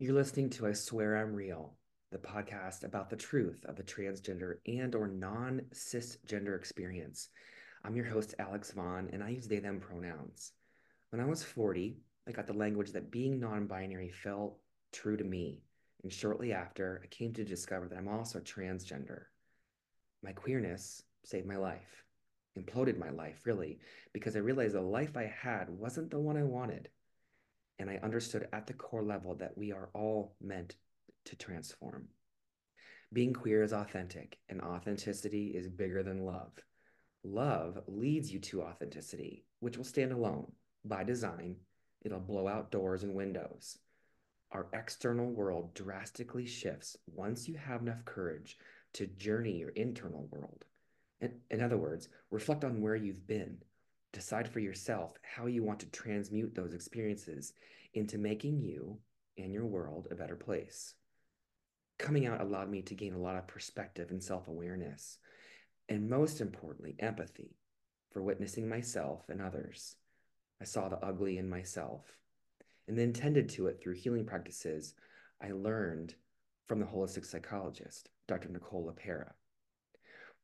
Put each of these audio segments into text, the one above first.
You're listening to I Swear I'm Real, the podcast about the truth of the transgender and or non-cisgender experience. I'm your host Alex Vaughan and I use they them pronouns. When I was 40, I got the language that being non-binary felt true to me, and shortly after, I came to discover that I'm also transgender. My queerness saved my life, imploded my life really, because I realized the life I had wasn't the one I wanted and I understood at the core level that we are all meant to transform. Being queer is authentic, and authenticity is bigger than love. Love leads you to authenticity, which will stand alone. By design, it'll blow out doors and windows. Our external world drastically shifts once you have enough courage to journey your internal world. In, in other words, reflect on where you've been Decide for yourself how you want to transmute those experiences into making you and your world a better place. Coming out allowed me to gain a lot of perspective and self awareness, and most importantly, empathy for witnessing myself and others. I saw the ugly in myself and then tended to it through healing practices I learned from the holistic psychologist, Dr. Nicole LePera.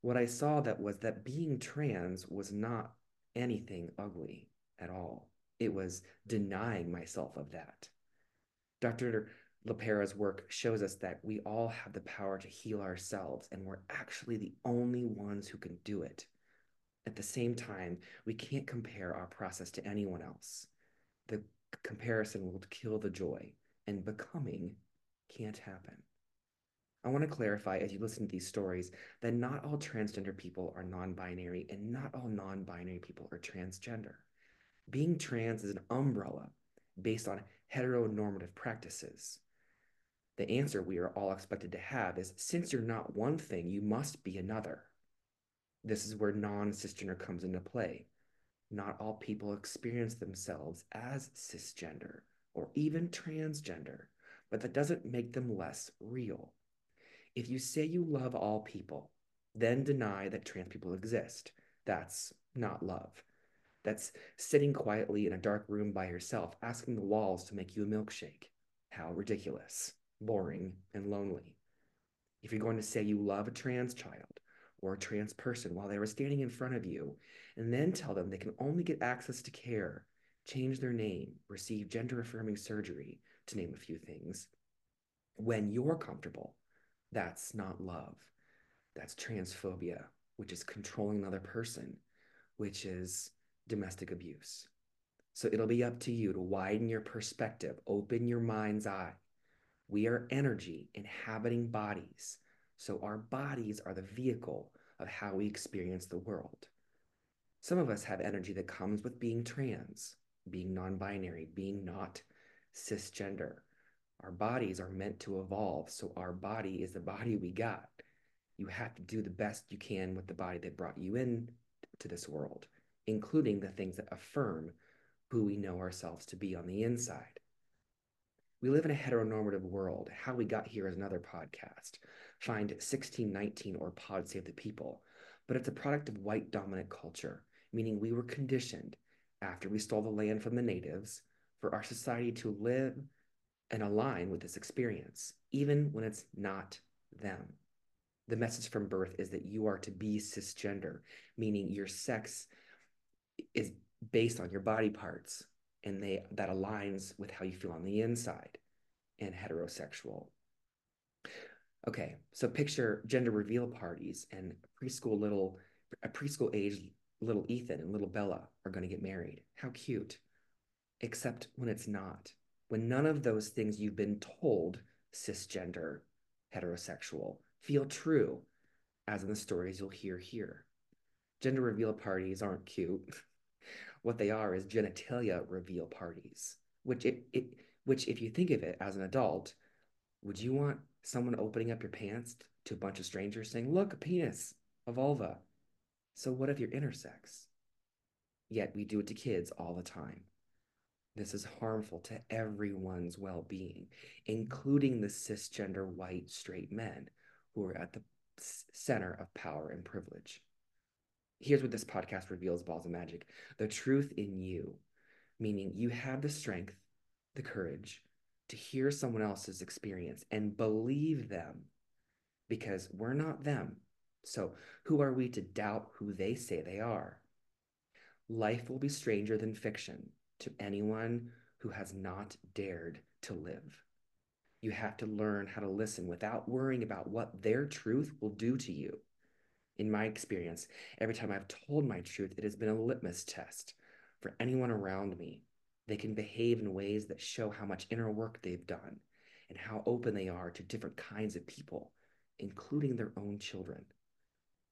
What I saw that was that being trans was not anything ugly at all. It was denying myself of that. Dr. LePera's work shows us that we all have the power to heal ourselves, and we're actually the only ones who can do it. At the same time, we can't compare our process to anyone else. The comparison will kill the joy, and becoming can't happen. I want to clarify as you listen to these stories that not all transgender people are non binary and not all non binary people are transgender. Being trans is an umbrella based on heteronormative practices. The answer we are all expected to have is since you're not one thing, you must be another. This is where non cisgender comes into play. Not all people experience themselves as cisgender or even transgender, but that doesn't make them less real. If you say you love all people, then deny that trans people exist, that's not love. That's sitting quietly in a dark room by yourself, asking the walls to make you a milkshake. How ridiculous, boring, and lonely. If you're going to say you love a trans child or a trans person while they were standing in front of you, and then tell them they can only get access to care, change their name, receive gender affirming surgery, to name a few things, when you're comfortable that's not love. That's transphobia, which is controlling another person, which is domestic abuse. So it'll be up to you to widen your perspective, open your mind's eye. We are energy inhabiting bodies. So our bodies are the vehicle of how we experience the world. Some of us have energy that comes with being trans, being non binary, being not cisgender. Our bodies are meant to evolve. So our body is the body we got. You have to do the best you can with the body that brought you in to this world, including the things that affirm who we know ourselves to be on the inside. We live in a heteronormative world. How we got here is another podcast. Find 1619 or Pod Save the People. But it's a product of white dominant culture, meaning we were conditioned after we stole the land from the natives for our society to live and align with this experience, even when it's not them. The message from birth is that you are to be cisgender, meaning your sex is based on your body parts and they that aligns with how you feel on the inside and heterosexual. Okay, so picture gender reveal parties and preschool little a preschool age little Ethan and little Bella are going to get married. How cute. Except when it's not when none of those things you've been told cisgender, heterosexual feel true, as in the stories you'll hear here. Gender reveal parties aren't cute. what they are is genitalia reveal parties, which it, it which if you think of it as an adult, would you want someone opening up your pants to a bunch of strangers saying, "Look, a penis, a vulva"? So what if you're intersex? Yet we do it to kids all the time. This is harmful to everyone's well being, including the cisgender white straight men who are at the center of power and privilege. Here's what this podcast reveals balls of magic the truth in you, meaning you have the strength, the courage, to hear someone else's experience and believe them because we're not them. So, who are we to doubt who they say they are? Life will be stranger than fiction to anyone who has not dared to live. You have to learn how to listen without worrying about what their truth will do to you. In my experience, every time I've told my truth, it has been a litmus test for anyone around me. They can behave in ways that show how much inner work they've done and how open they are to different kinds of people, including their own children.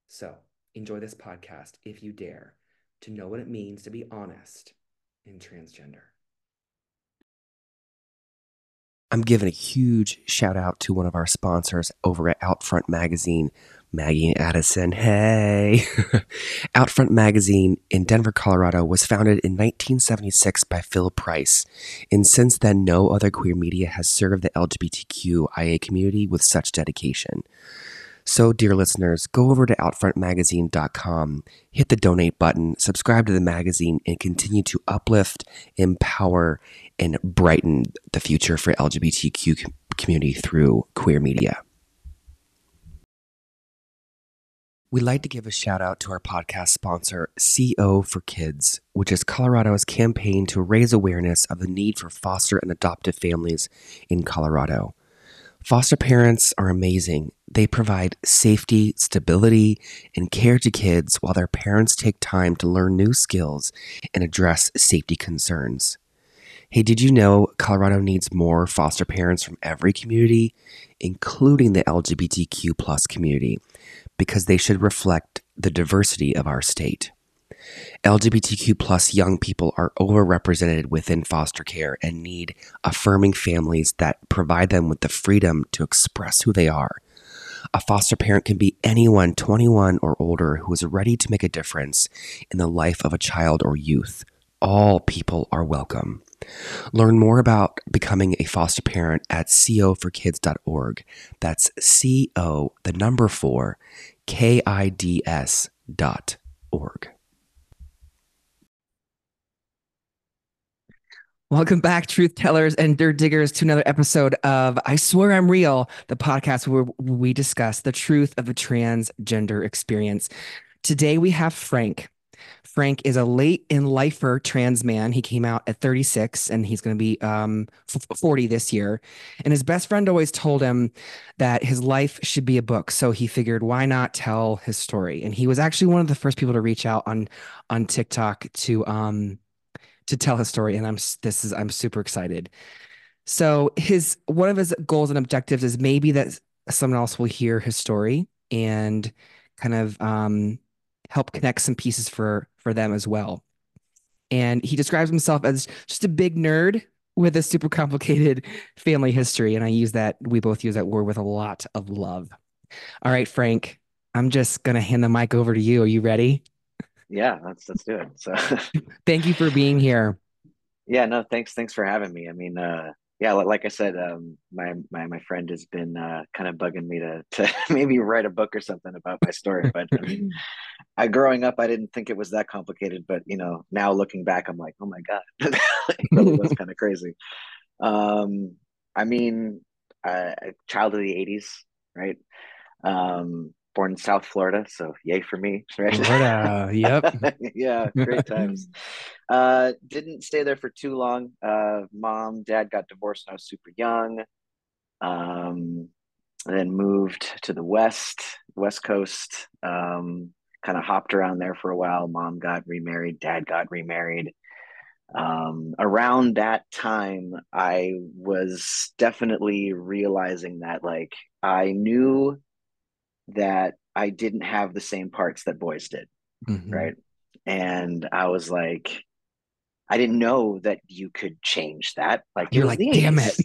So, enjoy this podcast if you dare to know what it means to be honest in transgender. I'm giving a huge shout out to one of our sponsors over at Outfront Magazine, Maggie Addison. Hey! Outfront Magazine in Denver, Colorado was founded in 1976 by Phil Price. And since then, no other queer media has served the LGBTQIA community with such dedication. So, dear listeners, go over to OutfrontMagazine.com, hit the donate button, subscribe to the magazine, and continue to uplift, empower, and brighten the future for LGBTQ community through queer media. We'd like to give a shout out to our podcast sponsor, CO for Kids, which is Colorado's campaign to raise awareness of the need for foster and adoptive families in Colorado. Foster parents are amazing. They provide safety, stability, and care to kids while their parents take time to learn new skills and address safety concerns. Hey, did you know Colorado needs more foster parents from every community, including the LGBTQ plus community, because they should reflect the diversity of our state? LGBTQ plus young people are overrepresented within foster care and need affirming families that provide them with the freedom to express who they are. A foster parent can be anyone 21 or older who is ready to make a difference in the life of a child or youth. All people are welcome. Learn more about becoming a foster parent at co4kids.org. That's C O, the number four, K I D S dot org. Welcome back, truth tellers and dirt diggers, to another episode of I Swear I'm Real, the podcast where we discuss the truth of the transgender experience. Today we have Frank. Frank is a late in lifer trans man. He came out at 36 and he's going to be um, 40 this year. And his best friend always told him that his life should be a book. So he figured, why not tell his story? And he was actually one of the first people to reach out on on TikTok to um, to tell his story, and I'm this is I'm super excited. So his one of his goals and objectives is maybe that someone else will hear his story and kind of um, help connect some pieces for for them as well. And he describes himself as just a big nerd with a super complicated family history, and I use that we both use that word with a lot of love. All right, Frank, I'm just gonna hand the mic over to you. Are you ready? Yeah, let's let's do it. So thank you for being here. Yeah, no, thanks thanks for having me. I mean, uh yeah, like I said, um, my my my friend has been uh, kind of bugging me to to maybe write a book or something about my story. But I mean, I growing up, I didn't think it was that complicated. But you know, now looking back, I'm like, oh my god, it really was kind of crazy. Um, I mean, uh, a child of the '80s, right? Um, born in South Florida, so yay for me. Right? Florida, yep. yeah, great times. Uh, didn't stay there for too long. Uh, mom, dad got divorced when I was super young. Um, then moved to the west, west coast. Um, kind of hopped around there for a while. Mom got remarried, dad got remarried. Um, around that time, I was definitely realizing that like I knew that I didn't have the same parts that boys did. Mm-hmm. Right. And I was like, I didn't know that you could change that. Like you're like, damn it.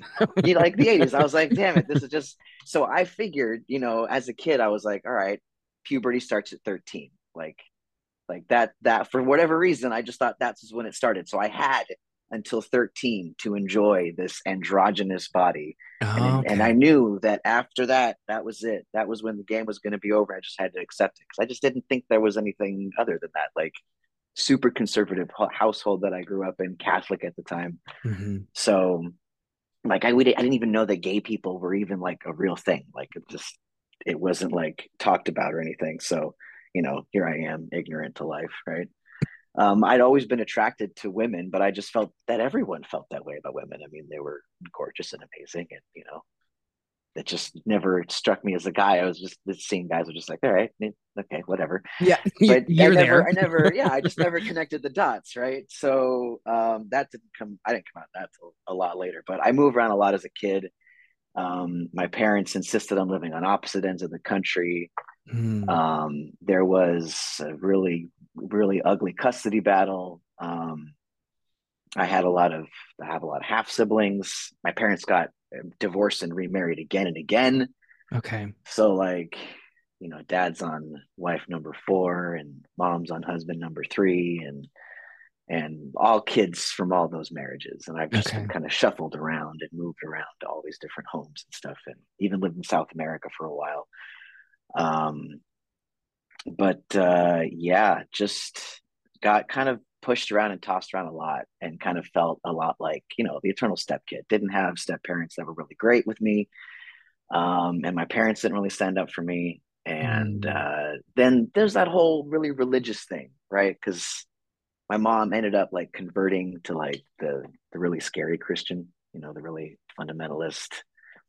you like the 80s. I was like, damn it. This is just so I figured, you know, as a kid, I was like, all right, puberty starts at 13. Like, like that, that for whatever reason, I just thought that's when it started. So I had until 13 to enjoy this androgynous body. Oh, and, okay. and I knew that after that, that was it. That was when the game was going to be over. I just had to accept it because I just didn't think there was anything other than that. Like, super conservative household that I grew up in, Catholic at the time. Mm-hmm. So like I would I didn't even know that gay people were even like a real thing. Like it just it wasn't like talked about or anything. So, you know, here I am, ignorant to life, right? Um, I'd always been attracted to women, but I just felt that everyone felt that way about women. I mean, they were gorgeous and amazing, and you know, it just never struck me as a guy. I was just seeing guys were just like, all right, okay, whatever. Yeah, but you're I never, there. I never, yeah, I just never connected the dots, right? So um, that didn't come. I didn't come out that till a lot later. But I moved around a lot as a kid. Um, my parents insisted on living on opposite ends of the country. Mm. Um, there was a really, really ugly custody battle. Um, I had a lot of, I have a lot of half siblings. My parents got divorced and remarried again and again. Okay. So like, you know, dad's on wife number four and mom's on husband number three and and all kids from all those marriages. And I've just okay. kind of shuffled around and moved around to all these different homes and stuff and even lived in South America for a while. Um but uh yeah, just got kind of pushed around and tossed around a lot and kind of felt a lot like, you know, the eternal step kid. Didn't have step parents that were really great with me. Um, and my parents didn't really stand up for me. And mm. uh, then there's that whole really religious thing, right? Because my mom ended up like converting to like the the really scary Christian, you know, the really fundamentalist,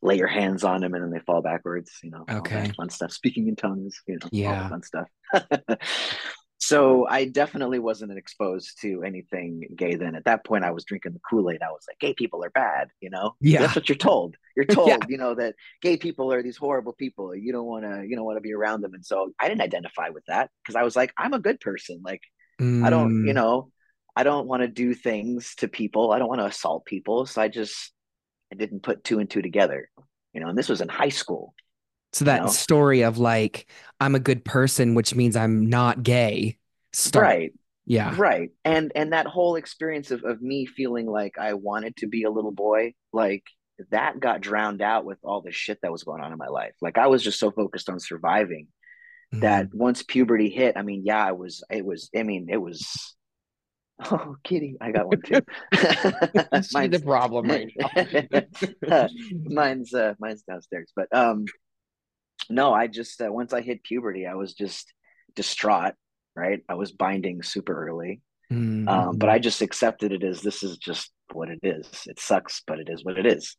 lay your hands on them and then they fall backwards, you know, okay, fun stuff, speaking in tongues, you know, yeah, fun stuff. so I definitely wasn't exposed to anything gay then. At that point, I was drinking the Kool Aid. I was like, gay people are bad, you know. Yeah, that's what you're told. You're told, yeah. you know, that gay people are these horrible people. You don't want to, you don't want to be around them. And so I didn't identify with that because I was like, I'm a good person. Like, mm. I don't, you mm. know, I don't want to do things to people. I don't want to assault people. So I just, I didn't put two and two together, you know. And this was in high school. So that know? story of like, I'm a good person, which means I'm not gay. Start. Right. Yeah. Right. And and that whole experience of, of me feeling like I wanted to be a little boy, like that got drowned out with all the shit that was going on in my life. Like I was just so focused on surviving mm-hmm. that once puberty hit, I mean, yeah, I was it was I mean, it was Oh, kitty! I got one too. mine's the problem right now. mine's uh, mine's downstairs, but um, no, I just uh, once I hit puberty, I was just distraught. Right, I was binding super early, mm-hmm. um, but I just accepted it as this is just what it is. It sucks, but it is what it is.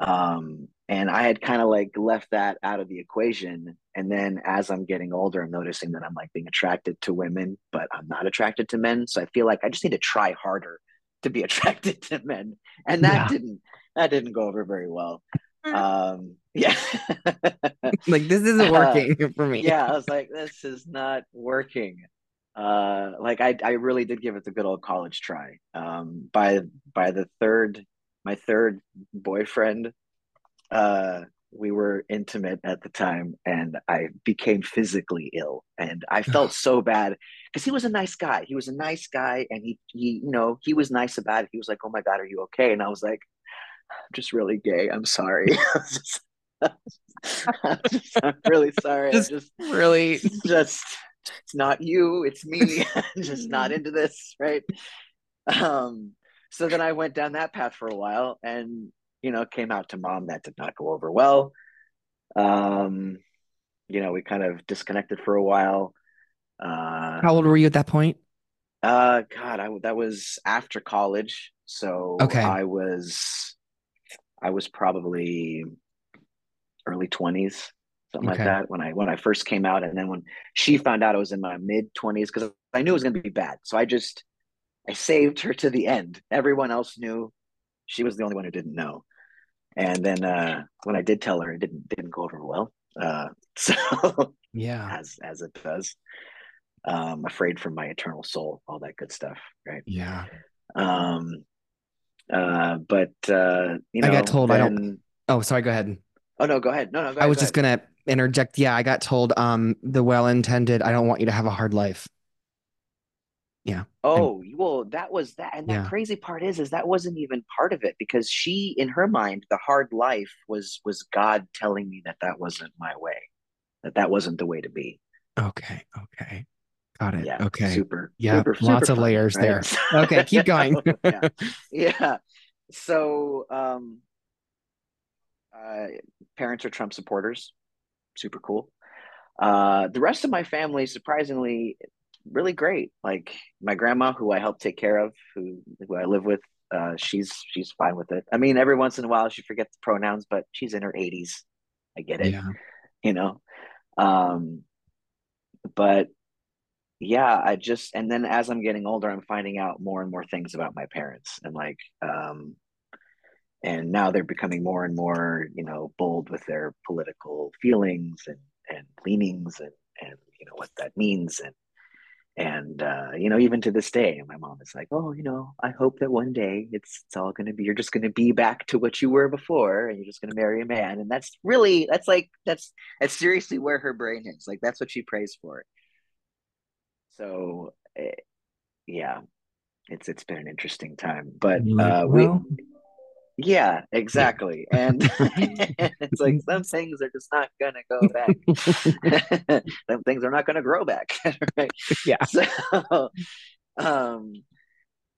Um, and I had kind of like left that out of the equation. And then as I'm getting older, I'm noticing that I'm like being attracted to women, but I'm not attracted to men. So I feel like I just need to try harder to be attracted to men, and that yeah. didn't that didn't go over very well. Mm. Um, yeah. like this isn't uh, working uh, for me. Yeah, I was like, this is not working. Uh, like I, I really did give it the good old college try. Um, by by the third, my third boyfriend, uh, we were intimate at the time, and I became physically ill, and I felt so bad because he was a nice guy. He was a nice guy, and he he you know he was nice about it. He was like, "Oh my god, are you okay?" And I was like, I'm just really gay. I'm sorry. I'm, just, I'm really sorry. Just, just really just it's not you, it's me. I'm just not into this, right? Um so then I went down that path for a while and you know came out to mom that did not go over well. Um you know, we kind of disconnected for a while. Uh How old were you at that point? Uh god, I that was after college. So okay. I was I was probably early 20s, something okay. like that when I when I first came out. And then when she found out I was in my mid 20s, because I knew it was gonna be bad. So I just I saved her to the end. Everyone else knew. She was the only one who didn't know. And then uh when I did tell her, it didn't didn't go over well. Uh so yeah, as as it does. Um, afraid for my eternal soul, all that good stuff, right? Yeah. Um, uh, but uh, you know, I got told then... I don't. Oh, sorry. Go ahead. Oh no, go ahead. No, no. Go I was go just ahead. gonna interject. Yeah, I got told. Um, the well-intended. I don't want you to have a hard life. Yeah. Oh well, that was that, and the yeah. crazy part is, is that wasn't even part of it because she, in her mind, the hard life was was God telling me that that wasn't my way, that that wasn't the way to be. Okay. Okay. Got it. Yeah. Okay. Super. Yeah. Super, lots super of fun, layers right? there. okay. Keep going. yeah. yeah. so um, uh, parents are Trump supporters. Super cool. Uh, the rest of my family, surprisingly, really great. Like my grandma, who I help take care of, who who I live with, uh, she's she's fine with it. I mean, every once in a while she forgets the pronouns, but she's in her 80s. I get it. Yeah. You know. Um, but yeah, I just and then as I'm getting older, I'm finding out more and more things about my parents and like um and now they're becoming more and more, you know, bold with their political feelings and and leanings and and you know what that means and and uh, you know even to this day my mom is like oh you know i hope that one day it's it's all going to be you're just going to be back to what you were before and you're just going to marry a man. And that's really that's like that's that's seriously where her brain is like that's what she prays for. So eh, yeah it's it's been an interesting time. But uh well, we yeah, exactly. And it's like some things are just not going to go back. some things are not going to grow back. right? Yeah. So, um,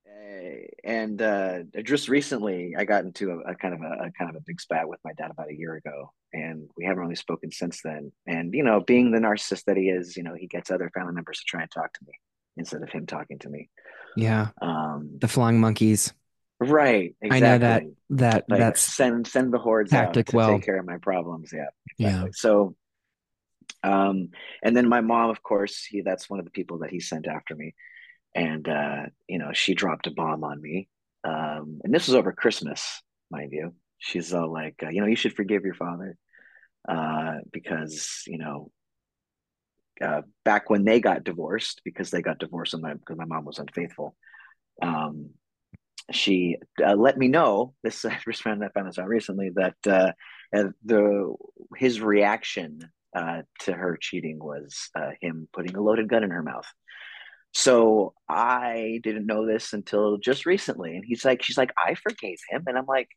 eh, and uh, just recently, I got into a, a kind of a, a, kind of a big spat with my dad about a year ago, and we haven't really spoken since then. And you know, being the narcissist that he is, you know, he gets other family members to try and talk to me instead of him talking to me. Yeah. Um, the flying monkeys. Right. Exactly. I know that that like that's send send the hordes tactic out to well. take care of my problems. Yeah. Exactly. Yeah. So um and then my mom, of course, he that's one of the people that he sent after me. And uh, you know, she dropped a bomb on me. Um, and this was over Christmas, mind you. She's all like, uh, you know, you should forgive your father. Uh, because, you know, uh, back when they got divorced, because they got divorced and my because my mom was unfaithful. Um, she uh, let me know this I just found that found this out recently that uh, the his reaction uh, to her cheating was uh, him putting a loaded gun in her mouth. So I didn't know this until just recently, and he's like, she's like, I forgave him, and I'm like,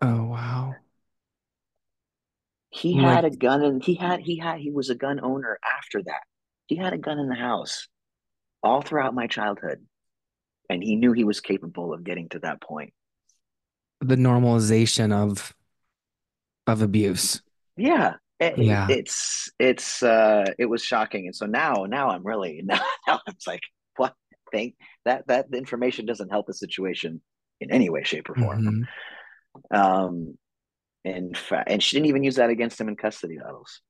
oh wow. He like, had a gun, and he had he had he was a gun owner after that. He had a gun in the house all throughout my childhood and he knew he was capable of getting to that point. The normalization of of abuse. Yeah. It, yeah. it's it's uh it was shocking. And so now now i'm really now, now i'm like what? Think that that information doesn't help the situation in any way shape or form. Mm-hmm. um and fa- and she didn't even use that against him in custody battles.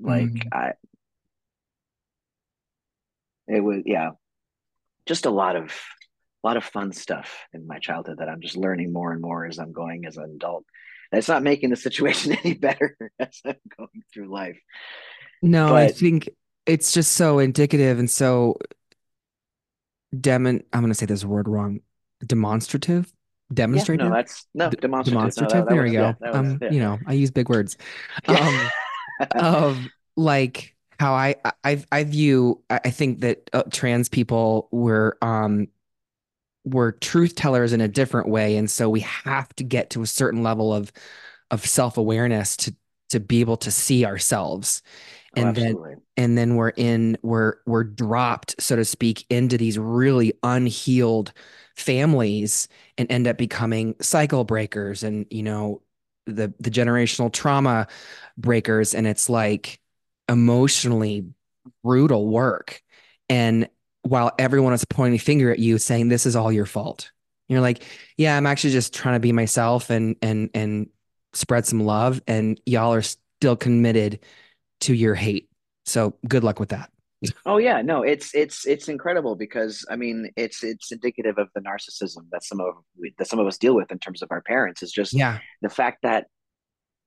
Like mm-hmm. i it was yeah just a lot of a lot of fun stuff in my childhood that I'm just learning more and more as I'm going as an adult. And it's not making the situation any better as I'm going through life. No, but, I think it's just so indicative and so demon I'm going to say this word wrong. Demonstrative? Demonstrative? Yeah, no, that's no demonstrative. Demonstrative. No, that, that there was, we go. Yeah, um, yeah. you know, I use big words. Um, of like how I I I view I think that uh, trans people were um were truth tellers in a different way. And so we have to get to a certain level of of self-awareness to to be able to see ourselves. Oh, and oh, then and then we're in we're we're dropped so to speak into these really unhealed families and end up becoming cycle breakers and you know the the generational trauma breakers. And it's like emotionally brutal work. And while everyone is pointing a finger at you saying this is all your fault. You're like, yeah, I'm actually just trying to be myself and and and spread some love and y'all are still committed to your hate. So good luck with that. Oh yeah, no, it's it's it's incredible because I mean it's it's indicative of the narcissism that some of that some of us deal with in terms of our parents is just yeah the fact that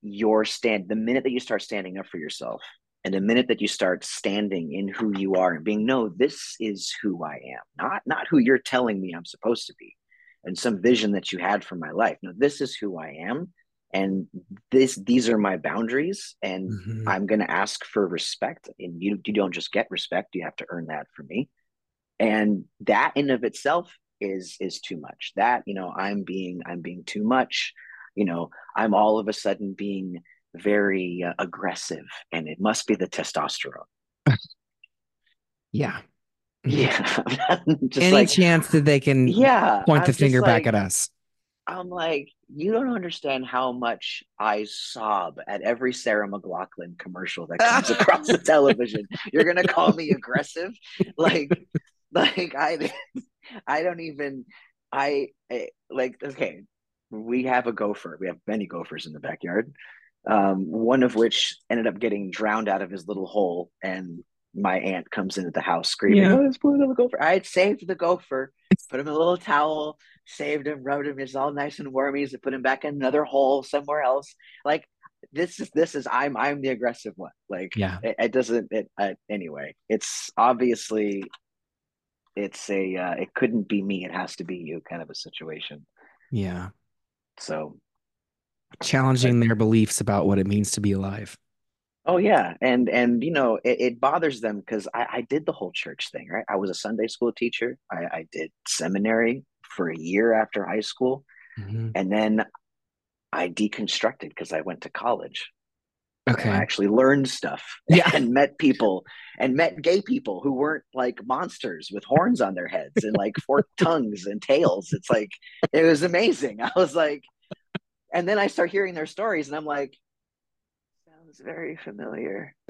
your stand the minute that you start standing up for yourself and the minute that you start standing in who you are and being no this is who i am. Not not who you're telling me i'm supposed to be. And some vision that you had for my life. No this is who i am. And this these are my boundaries. And mm-hmm. i'm going to ask for respect. And you, you don't just get respect. You have to earn that from me. And that in of itself is is too much. That you know i'm being i'm being too much. You know i'm all of a sudden being very uh, aggressive and it must be the testosterone yeah yeah any like, chance that they can yeah point I'm the finger like, back at us I'm like, you don't understand how much I sob at every Sarah McLachlan commercial that comes across the television. You're gonna call me aggressive, like, like I, I don't even, I, I like. Okay, we have a gopher. We have many gophers in the backyard. Um, one of which ended up getting drowned out of his little hole, and my aunt comes into the house screaming, yeah. "Oh, little gopher!" I had saved the gopher, put him in a little towel, saved him, rubbed him. He's all nice and warmy. To put him back in another hole somewhere else. Like this is this is I'm I'm the aggressive one. Like yeah, it, it doesn't. It uh, anyway. It's obviously it's a uh, it couldn't be me. It has to be you kind of a situation. Yeah. So challenging their beliefs about what it means to be alive. Oh yeah, and and you know it, it bothers them because I, I did the whole church thing, right? I was a Sunday school teacher. I, I did seminary for a year after high school, mm-hmm. and then I deconstructed because I went to college. Okay, I actually learned stuff. Yeah, and met people and met gay people who weren't like monsters with horns on their heads and like forked tongues and tails. It's like it was amazing. I was like, and then I start hearing their stories, and I'm like sounds very familiar.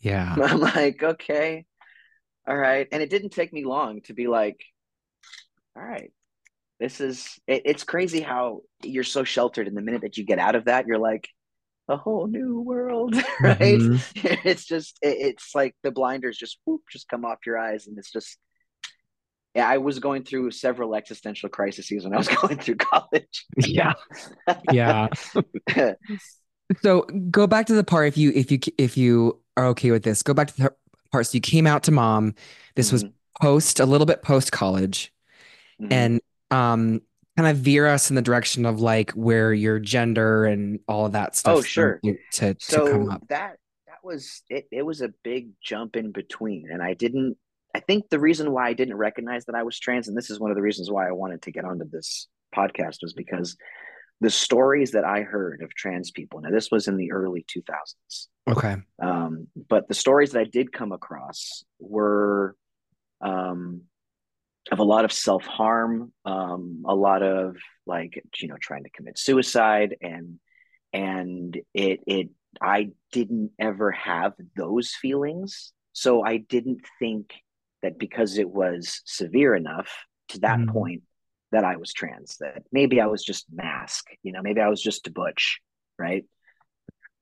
yeah. I'm like, okay. All right. And it didn't take me long to be like, all right, this is, it, it's crazy how you're so sheltered. And the minute that you get out of that, you're like, a whole new world, right? Mm-hmm. It's just, it, it's like the blinders just, whoop, just come off your eyes. And it's just, yeah, I was going through several existential crises when I was going through college. Yeah. Yeah. So go back to the part if you if you if you are okay with this. Go back to the part. So you came out to mom. This mm-hmm. was post a little bit post college, mm-hmm. and um, kind of veer us in the direction of like where your gender and all of that stuff. Oh, sure. To, to, so to come up. that that was it. It was a big jump in between, and I didn't. I think the reason why I didn't recognize that I was trans, and this is one of the reasons why I wanted to get onto this podcast, was because the stories that I heard of trans people, now this was in the early 2000s. Okay. Um, but the stories that I did come across were um, of a lot of self harm, um, a lot of like, you know, trying to commit suicide. And, and it, it, I didn't ever have those feelings. So I didn't think that because it was severe enough to that mm. point that I was trans, that maybe I was just mask, you know, maybe I was just a butch, right?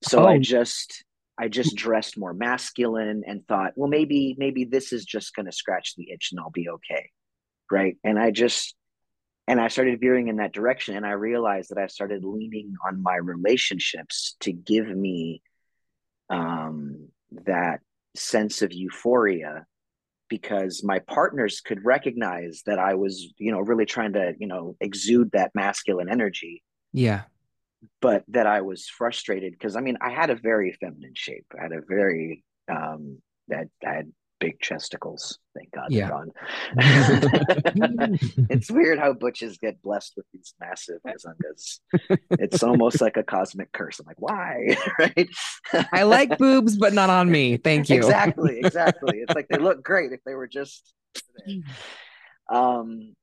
So oh. I just I just dressed more masculine and thought, well, maybe maybe this is just going to scratch the itch and I'll be okay, right? And I just and I started veering in that direction, and I realized that I started leaning on my relationships to give me um, that sense of euphoria because my partners could recognize that I was, you know, really trying to, you know, exude that masculine energy. Yeah. But that I was frustrated because I mean, I had a very feminine shape. I had a very um that I had big chesticles. Thank God yeah. they're gone. it's weird how butches get blessed with these massive gazungas. It's almost like a cosmic curse. I'm like, why? right? I like boobs, but not on me. Thank you. Exactly, exactly. It's like they look great if they were just um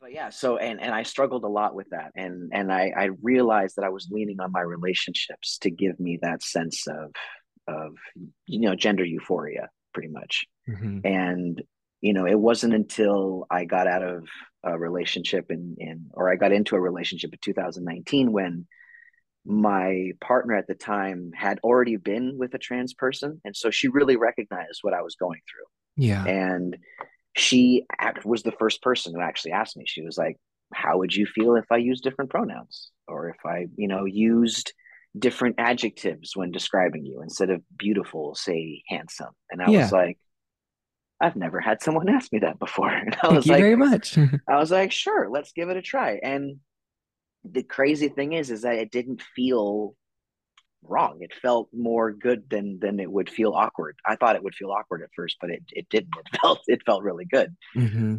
but yeah so and and i struggled a lot with that and and i i realized that i was leaning on my relationships to give me that sense of of you know gender euphoria pretty much. Mm-hmm. And you know, it wasn't until I got out of a relationship in in or I got into a relationship in 2019 when my partner at the time had already been with a trans person and so she really recognized what I was going through. Yeah. And she was the first person who actually asked me. She was like, "How would you feel if I used different pronouns or if I, you know, used different adjectives when describing you instead of beautiful say handsome. And i yeah. was like i've never had someone ask me that before. And i Thank was you like very much. I was like sure let's give it a try. And the crazy thing is is that it didn't feel wrong. It felt more good than than it would feel awkward. I thought it would feel awkward at first but it, it didn't. It felt it felt really good. Mm-hmm.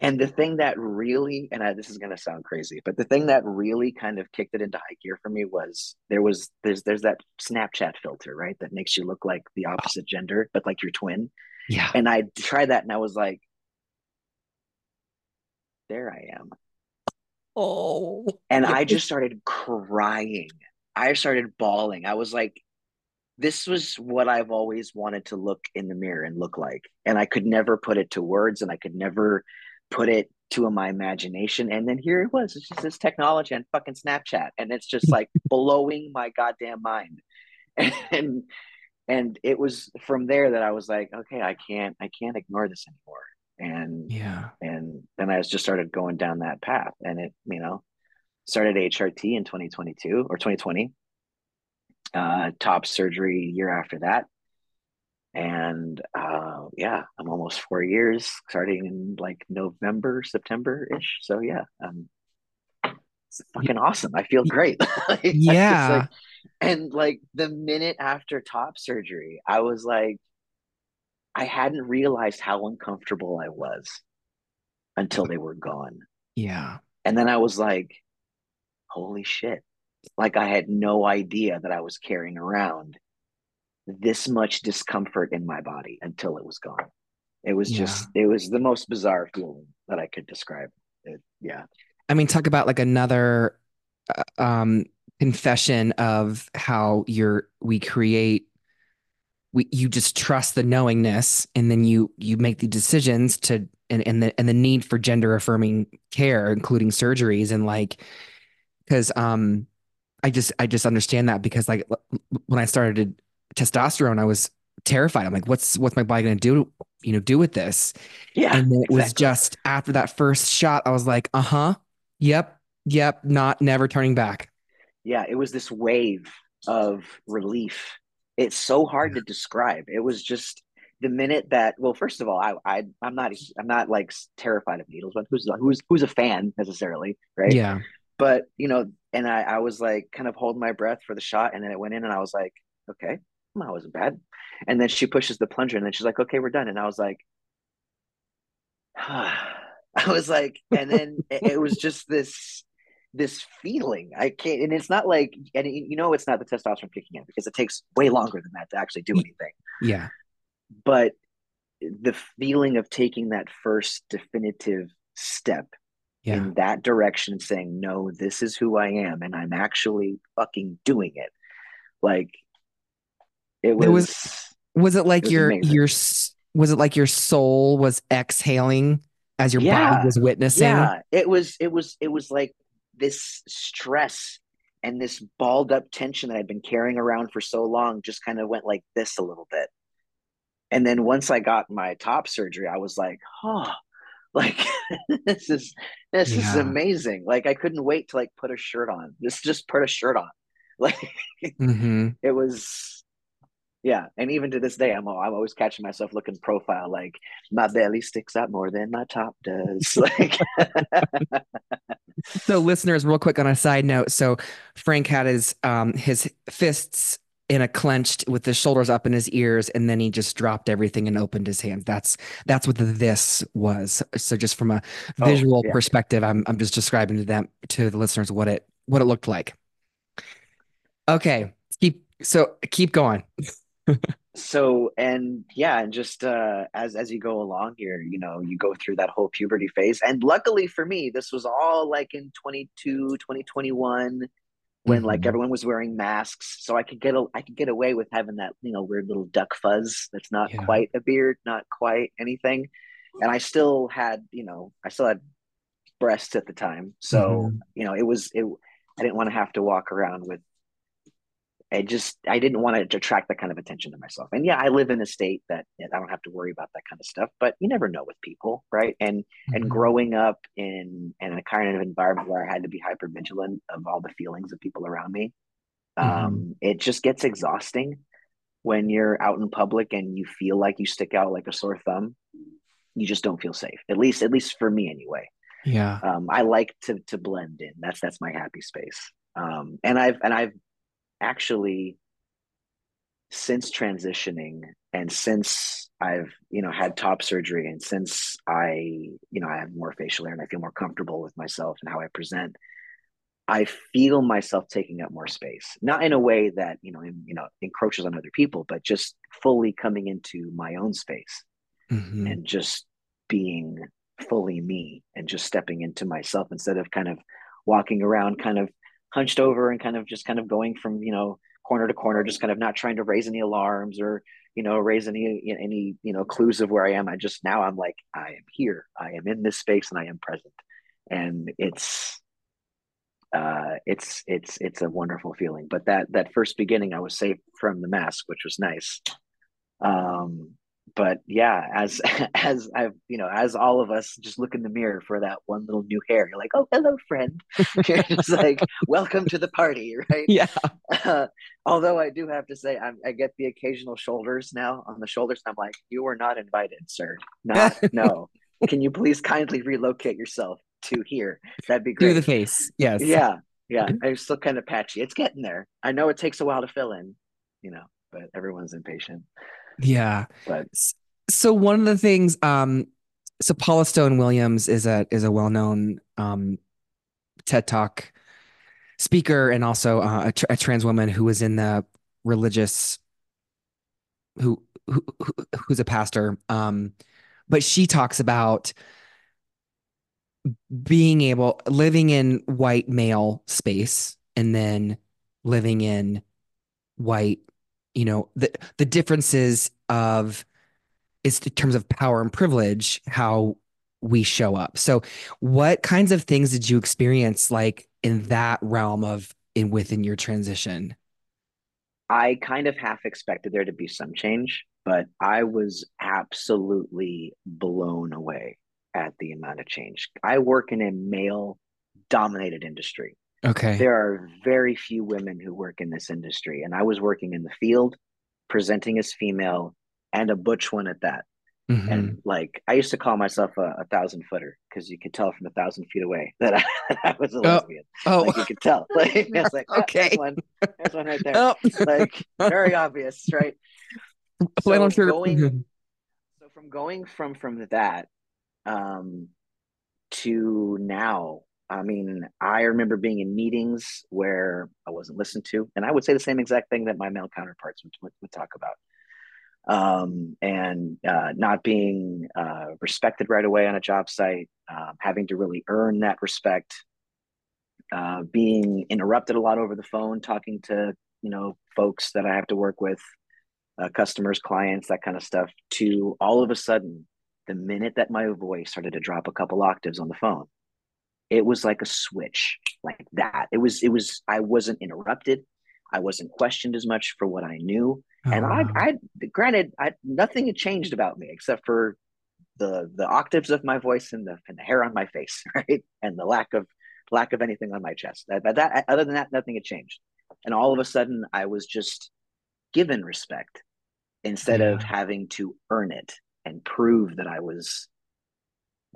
And the thing that really, and I, this is going to sound crazy, but the thing that really kind of kicked it into high gear for me was there was there's there's that Snapchat filter, right, that makes you look like the oh. opposite gender, but like your twin. Yeah. And I tried that, and I was like, there I am. Oh. And I just started crying. I started bawling. I was like, this was what I've always wanted to look in the mirror and look like. And I could never put it to words and I could never put it to my imagination. And then here it was. It's just this technology and fucking Snapchat. And it's just like blowing my goddamn mind. And and it was from there that I was like, okay, I can't I can't ignore this anymore. And yeah. And then I just started going down that path. And it, you know, started HRT in 2022 or 2020. Uh, top surgery year after that and uh, yeah, I'm almost four years, starting in like November, September ish. So yeah, um, it's fucking awesome. I feel great. like, yeah, like, and like the minute after top surgery, I was like, I hadn't realized how uncomfortable I was until they were gone. Yeah, and then I was like, holy shit! Like I had no idea that I was carrying around this much discomfort in my body until it was gone. It was yeah. just, it was the most bizarre feeling that I could describe. It, yeah. I mean, talk about like another uh, um, confession of how you're, we create, we, you just trust the knowingness and then you, you make the decisions to, and, and the, and the need for gender affirming care, including surgeries and like, cause, um, I just, I just understand that because like when I started testosterone, I was terrified. I'm like, what's what's my body gonna do? You know, do with this? Yeah. And it exactly. was just after that first shot, I was like, uh huh, yep, yep, not never turning back. Yeah, it was this wave of relief. It's so hard to describe. It was just the minute that well first of all i, I i'm not i'm not like terrified of needles but who's who's who's a fan necessarily right yeah but you know and i i was like kind of holding my breath for the shot and then it went in and i was like okay that wasn't bad. And then she pushes the plunger and then she's like, okay, we're done. And I was like, I was like, and then it was just this this feeling. I can't, and it's not like, and you know, it's not the testosterone kicking in because it takes way longer than that to actually do anything. Yeah. But the feeling of taking that first definitive step yeah. in that direction, saying, no, this is who I am, and I'm actually fucking doing it. Like it was, was was it like it your amazing. your was it like your soul was exhaling as your yeah, body was witnessing? Yeah, it was it was it was like this stress and this balled up tension that I'd been carrying around for so long just kind of went like this a little bit. And then once I got my top surgery, I was like, huh, like this is this yeah. is amazing. Like I couldn't wait to like put a shirt on. This just put a shirt on. Like mm-hmm. it was yeah, and even to this day, I'm I'm always catching myself looking profile like my belly sticks out more than my top does. Like, so listeners, real quick on a side note, so Frank had his um his fists in a clenched with the shoulders up in his ears, and then he just dropped everything and opened his hands. That's that's what the this was. So just from a oh, visual oh, yeah. perspective, I'm I'm just describing to them to the listeners what it what it looked like. Okay, keep so keep going so and yeah and just uh as as you go along here you know you go through that whole puberty phase and luckily for me this was all like in 22 2021 when mm-hmm. like everyone was wearing masks so i could get a i could get away with having that you know weird little duck fuzz that's not yeah. quite a beard not quite anything and i still had you know i still had breasts at the time so mm-hmm. you know it was it i didn't want to have to walk around with I just I didn't want to attract that kind of attention to myself. And yeah, I live in a state that I don't have to worry about that kind of stuff. But you never know with people, right? And mm-hmm. and growing up in in a kind of environment where I had to be hyper vigilant of all the feelings of people around me, mm-hmm. um, it just gets exhausting when you're out in public and you feel like you stick out like a sore thumb. You just don't feel safe. At least at least for me anyway. Yeah. Um, I like to to blend in. That's that's my happy space. Um, and I've and I've actually since transitioning and since I've you know had top surgery and since I you know I have more facial hair and I feel more comfortable with myself and how I present I feel myself taking up more space not in a way that you know in, you know encroaches on other people but just fully coming into my own space mm-hmm. and just being fully me and just stepping into myself instead of kind of walking around kind of hunched over and kind of just kind of going from you know corner to corner just kind of not trying to raise any alarms or you know raise any any you know clues of where i am. I just now i'm like i am here. I am in this space and i am present. And it's uh it's it's it's a wonderful feeling. But that that first beginning i was safe from the mask which was nice. Um but yeah, as as I've you know, as all of us just look in the mirror for that one little new hair, you're like, oh, hello, friend. you're just like, welcome to the party, right? Yeah. Uh, although I do have to say, I'm, i get the occasional shoulders now on the shoulders. I'm like, you were not invited, sir. Not no. Can you please kindly relocate yourself to here? That'd be great. Do the face, yes. Yeah, yeah. I'm still kind of patchy. It's getting there. I know it takes a while to fill in, you know, but everyone's impatient. Yeah. But so one of the things, um, so Paula Stone Williams is a is a well known um, TED Talk speaker and also uh, a, a, trans woman who was in the religious who, who who's a pastor. Um, but she talks about being able living in white male space and then living in white you know the the differences of is in terms of power and privilege how we show up. So what kinds of things did you experience like in that realm of in within your transition? I kind of half expected there to be some change but i was absolutely blown away at the amount of change. I work in a male dominated industry Okay. There are very few women who work in this industry. And I was working in the field, presenting as female, and a butch one at that. Mm-hmm. And like I used to call myself a, a thousand footer because you could tell from a thousand feet away that I, I was a oh. lesbian. Oh, like you could tell. Like it's like oh, okay, there's one, there's one right there. Oh. Like very obvious, right? So well, sure. going, so from going from from that um, to now, I mean, I remember being in meetings where I wasn't listened to, and I would say the same exact thing that my male counterparts would, would, would talk about. Um, and uh, not being uh, respected right away on a job site, uh, having to really earn that respect, uh, being interrupted a lot over the phone, talking to you know folks that I have to work with, uh, customers, clients, that kind of stuff. To all of a sudden, the minute that my voice started to drop a couple octaves on the phone, it was like a switch like that. It was it was i wasn't interrupted. I wasn't questioned as much for what i knew. Oh, and I, I granted i nothing had changed about me except for the the octaves of my voice and the, and the hair on my face right? And the lack of lack of anything on my chest. That, that other than that nothing had changed. And all of a sudden i was just given respect instead yeah. of having to earn it and prove that i was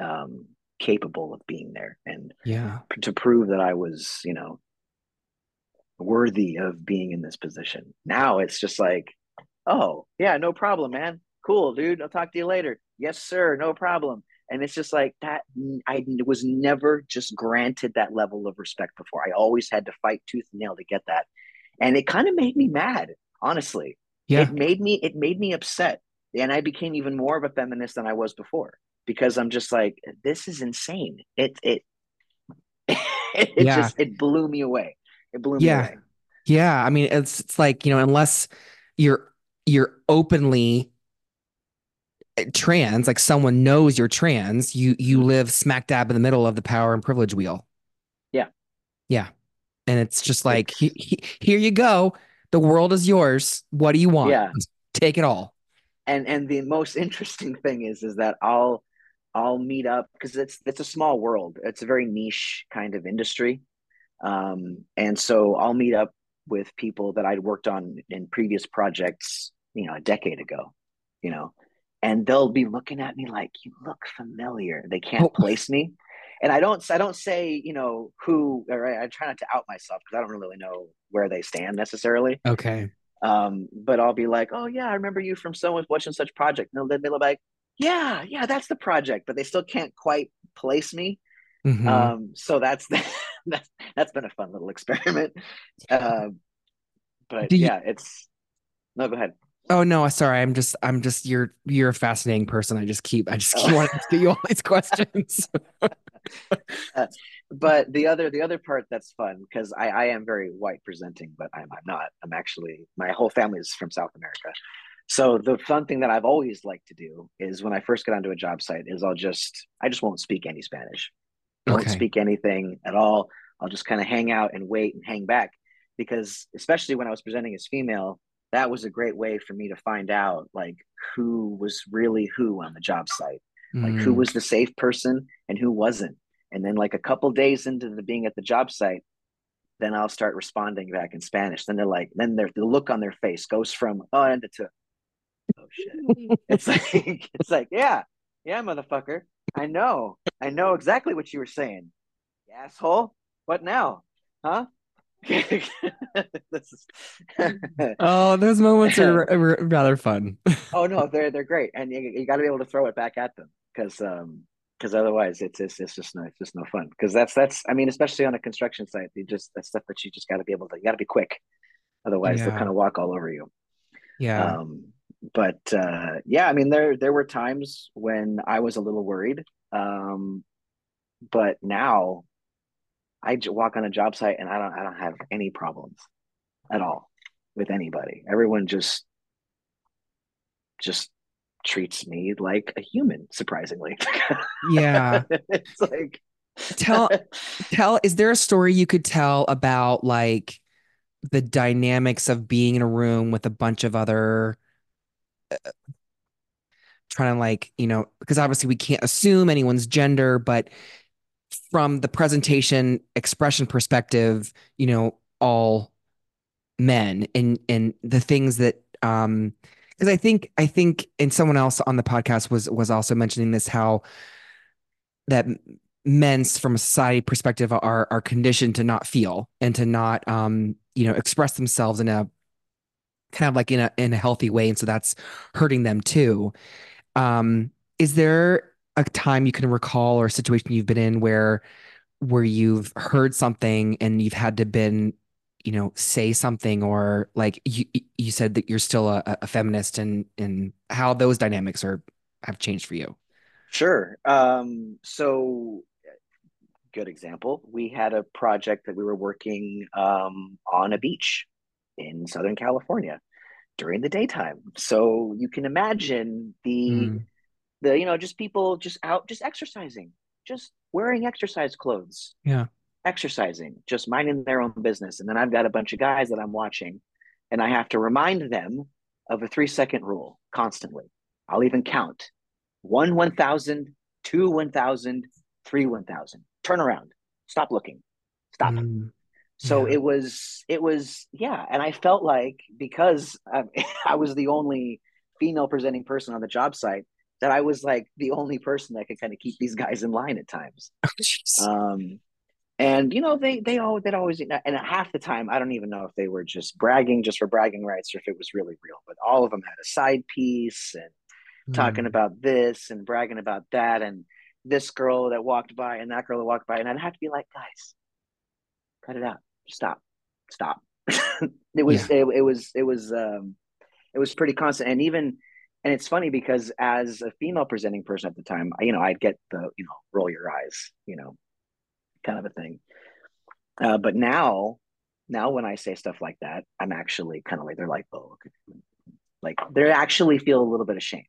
um capable of being there. And yeah. to prove that i was you know worthy of being in this position. Now it's just like oh yeah no problem man. Cool dude. I'll talk to you later. Yes sir. No problem. And it's just like that i was never just granted that level of respect before. I always had to fight tooth and nail to get that. And it kind of made me mad honestly. Yeah. It made me it made me upset. And i became even more of a feminist than i was before because I'm just like, this is insane. It it it, yeah. just it blew me away. It blew me yeah. away. Yeah. I mean, it's it's like, you know, unless you're you're openly trans, like someone knows you're trans, you you mm-hmm. live smack dab in the middle of the power and privilege wheel. Yeah. Yeah. And it's just like, he, he, here you go. The world is yours. What do you want? Yeah. Take it all. And and the most interesting thing is is that I'll I'll meet up because it's it's a small world. It's a very niche kind of industry, um, and so I'll meet up with people that I'd worked on in previous projects, you know, a decade ago, you know, and they'll be looking at me like, "You look familiar." They can't oh. place me, and I don't I don't say you know who. Or I, I try not to out myself because I don't really know where they stand necessarily. Okay. Um, but I'll be like, "Oh yeah, I remember you from so much and such project." And they'll be like, yeah, yeah, that's the project, but they still can't quite place me. Mm-hmm. Um, so that's that's that's been a fun little experiment. Uh, but you, yeah, it's no, go ahead. Oh no, sorry. I'm just I'm just you're you're a fascinating person. I just keep I just keep oh. wanting to ask you all these questions. uh, but the other the other part that's fun because I, I am very white presenting, but I'm I'm not. I'm actually my whole family is from South America. So the fun thing that I've always liked to do is when I first get onto a job site is I'll just I just won't speak any Spanish. I won't speak anything at all. I'll just kind of hang out and wait and hang back because especially when I was presenting as female, that was a great way for me to find out like who was really who on the job site. Mm. Like who mm. was the safe person and who wasn't. And then like a couple days into the being at the job site, then I'll start responding back in Spanish. Then they're like, then their the look on their face goes from oh and to oh shit. it's like it's like, yeah, yeah, motherfucker. I know. I know exactly what you were saying. You asshole. What now? Huh? is... oh, those moments are, are rather fun. oh no, they're they're great, and you, you got to be able to throw it back at them because um because otherwise it's, it's it's just no it's just no fun because that's that's I mean especially on a construction site you just that's stuff that you just got to be able to you got to be quick otherwise yeah. they'll kind of walk all over you yeah um but uh yeah I mean there there were times when I was a little worried um but now I walk on a job site and I don't I don't have any problems at all with anybody. Everyone just just treats me like a human surprisingly. Yeah. It's like tell tell is there a story you could tell about like the dynamics of being in a room with a bunch of other trying to like you know because obviously we can't assume anyone's gender but from the presentation expression perspective you know all men and and the things that um because I think I think and someone else on the podcast was was also mentioning this how that men's from a society perspective are are conditioned to not feel and to not um you know express themselves in a kind of like in a in a healthy way and so that's hurting them too. Um is there a time you can recall or a situation you've been in where where you've heard something and you've had to been you know say something or like you you said that you're still a, a feminist and and how those dynamics are have changed for you? Sure. Um so good example. We had a project that we were working um on a beach in southern california during the daytime so you can imagine the mm. the you know just people just out just exercising just wearing exercise clothes yeah exercising, just minding their own business. And then I've got a bunch of guys that I'm watching, and I have to remind them of a three second rule constantly. I'll even count one 1,000, two 1,000, three 1,000. Turn around, stop looking, stop. Mm, so yeah. it was, it was, yeah. And I felt like because I, I was the only female presenting person on the job site, that I was like the only person that could kind of keep these guys in line at times. Oh, um, and you know they they all they'd always and half the time I don't even know if they were just bragging just for bragging rights or if it was really real. But all of them had a side piece and mm. talking about this and bragging about that and this girl that walked by and that girl that walked by and I'd have to be like, guys, cut it out, stop, stop. it was yeah. it, it was it was um it was pretty constant and even and it's funny because as a female presenting person at the time, you know, I'd get the you know roll your eyes, you know, kind of a thing. Uh, but now, now when I say stuff like that, I'm actually kind of like they're like, oh, okay. like they actually feel a little bit ashamed,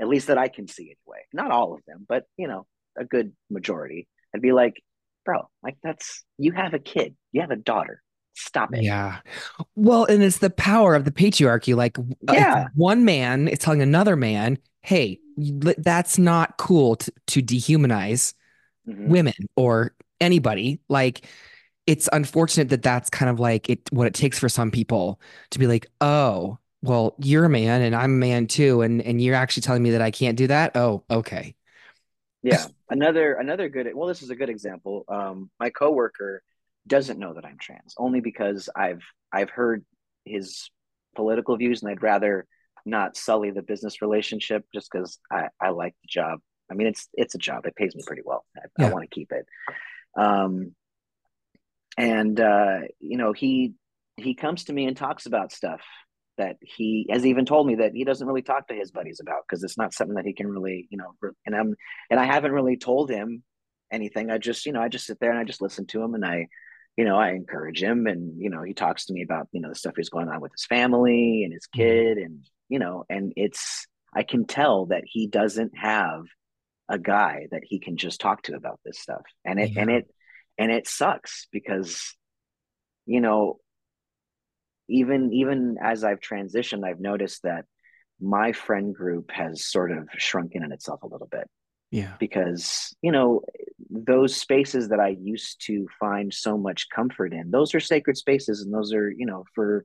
at least that I can see anyway. Not all of them, but you know, a good majority. I'd be like, bro, like that's you have a kid, you have a daughter. Stop it. Yeah. Well, and it's the power of the patriarchy. Like, yeah. one man is telling another man, hey, that's not cool to, to dehumanize mm-hmm. women or anybody like it's unfortunate that that's kind of like it what it takes for some people to be like oh well you're a man and i'm a man too and and you're actually telling me that i can't do that oh okay yeah another another good well this is a good example. Um my coworker doesn't know that i'm trans only because i've i've heard his political views and i'd rather not sully the business relationship just because i i like the job. I mean it's it's a job. It pays me pretty well. I, yeah. I want to keep it. Um, and uh, you know, he he comes to me and talks about stuff that he has even told me that he doesn't really talk to his buddies about because it's not something that he can really, you know, and I'm and I haven't really told him anything. I just, you know, I just sit there and I just listen to him and I, you know, I encourage him and you know, he talks to me about, you know, the stuff he's going on with his family and his mm-hmm. kid and you know, and it's I can tell that he doesn't have a guy that he can just talk to about this stuff. And it yeah. and it and it sucks because you know even even as I've transitioned, I've noticed that my friend group has sort of shrunken in itself a little bit. Yeah. Because, you know, those spaces that I used to find so much comfort in, those are sacred spaces and those are, you know, for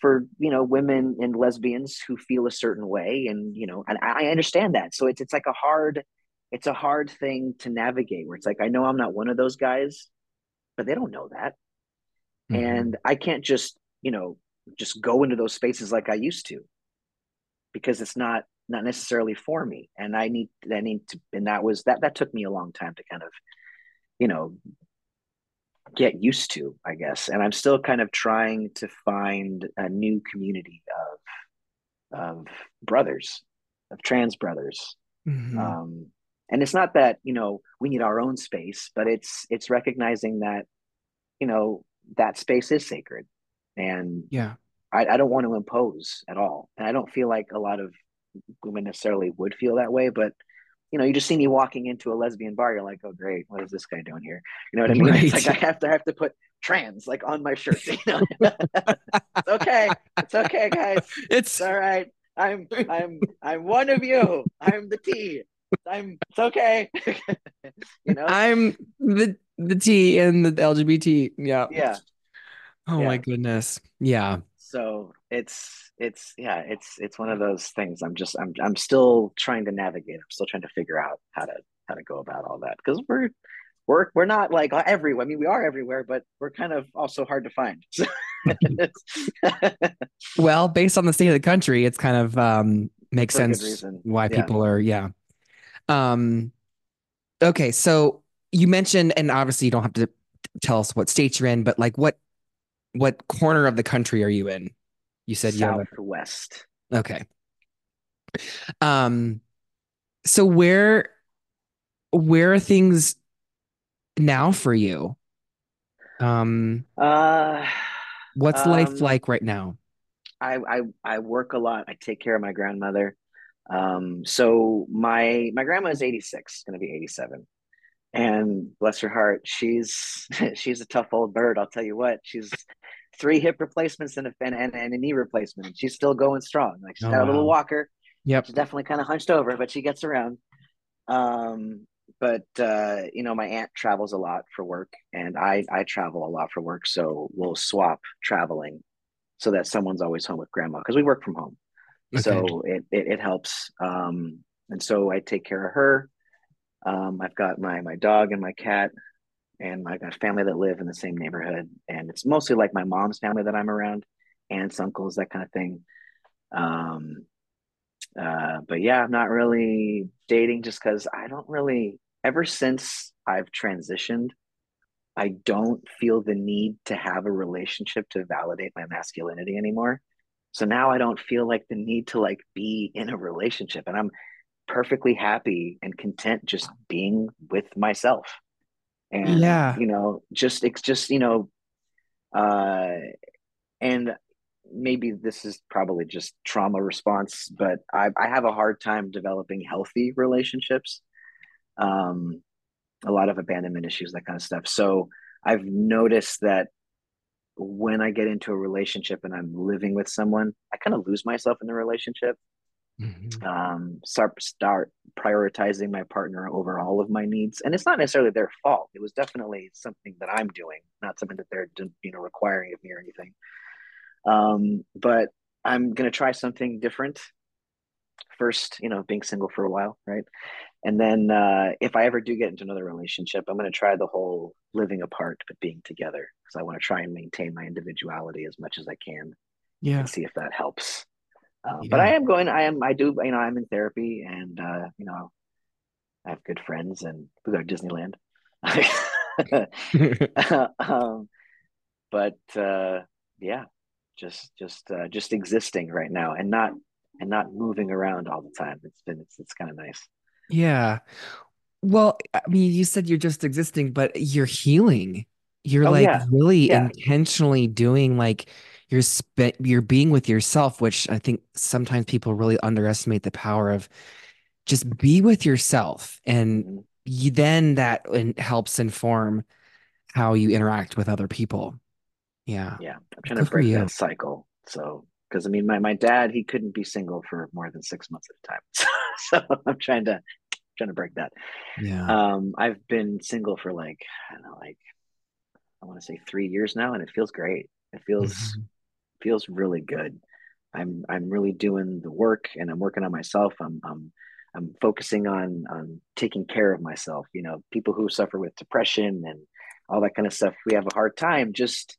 for, you know, women and lesbians who feel a certain way and, you know, and I understand that. So it's it's like a hard it's a hard thing to navigate where it's like I know I'm not one of those guys, but they don't know that. Mm-hmm. And I can't just you know just go into those spaces like I used to. Because it's not not necessarily for me. And I need I need to and that was that that took me a long time to kind of you know get used to I guess. And I'm still kind of trying to find a new community of of brothers of trans brothers. Mm-hmm. um and it's not that you know we need our own space but it's it's recognizing that you know that space is sacred and yeah. I, I don't want to impose at all. And i don't feel like a lot of women necessarily would feel that way but you know you just see me walking into a lesbian bar you're like oh great. What is this guy doing here? You know what i mean? Right. it's like i have to I have to put trans like on my shirt you know? It's okay. It's okay guys. It's, it's all right. I'm i'm i'm one of you. I'm the t. I'm it's okay. You know? I'm the the t and the lgbt yeah. Yeah Oh yeah. my goodness. Yeah. So it's it's yeah, it's it's one of those things. I'm just I'm I'm still trying to navigate. I'm still trying to figure out how to how to go about all that because we're we're we're not like everywhere. I mean, we are everywhere, but we're kind of also hard to find. well, based on the state of the country, it's kind of um makes For sense why yeah. people are yeah. Um okay, so you mentioned and obviously you don't have to tell us what states you're in, but like what what corner of the country are you in? You said southwest. You okay. Um so where where are things now for you? Um uh what's um, life like right now? I, I I work a lot. I take care of my grandmother. Um so my my grandma is 86, going to be 87 and bless her heart she's she's a tough old bird i'll tell you what she's three hip replacements and a and, and, and a knee replacement. She's still going strong. Like she's oh, got a little walker. Yep. She's definitely kind of hunched over but she gets around. Um but uh you know my aunt travels a lot for work and i i travel a lot for work so we'll swap traveling so that someone's always home with grandma because we work from home. Okay. so it, it it helps. Um and so i take care of her. Um, I've got my my dog and my cat, and I got family that live in the same neighborhood, and it's mostly like my mom's family that I'm around, aunts, uncles, that kind of thing. Um, uh, but yeah, I'm not really dating just because I don't really. Ever since I've transitioned, I don't feel the need to have a relationship to validate my masculinity anymore. So now I don't feel like the need to like be in a relationship, and I'm perfectly happy and content just being with myself and yeah. you know just it's just you know uh and maybe this is probably just trauma response but i i have a hard time developing healthy relationships. Um a lot of abandonment issues that kind of stuff. So i've noticed that when i get into a relationship and i'm living with someone i kind of lose myself in the relationship mm-hmm. um, start start prioritizing my partner over all of my needs. And it's not necessarily their fault. It was definitely something that I'm doing, not something that they're you know requiring of me or anything. Um, but I'm gonna try something different first. You know, being single for a while, right? And then uh, if I ever do get into another relationship, I'm going to try the whole living apart but being together because I want to try and maintain my individuality as much as I can. Yeah. And see if that helps. Yeah. But I am going. I am. I do. You know, I'm in therapy, and uh, you know, I have good friends, and we go to Disneyland. um, but uh, yeah, just just uh, just existing right now and not and not moving around all the time. It's been it's it's kind of nice. Yeah. Well, I mean, you said you're just existing, but you're healing. You're Oh like yeah, really yeah. intentionally doing like you're spe you're being with yourself, which I think sometimes people really underestimate the power of just be with yourself. And you, then that in, helps inform how you interact with other people. Yeah. Yeah, I'm trying to Good for break that cycle. So, because I mean, my my dad, he couldn't be single for more than six months at a time. So, I'm trying to trying to break that. Yeah. Um, I've been single for like I don't know, like I want to say three years now, and it feels great. It feels Mhm. Feels really good. I'm I'm really doing the work, and I'm working on myself. I'm I'm I'm focusing on on taking care of myself. You know, people who suffer with depression and all that kind of stuff, we have a hard time just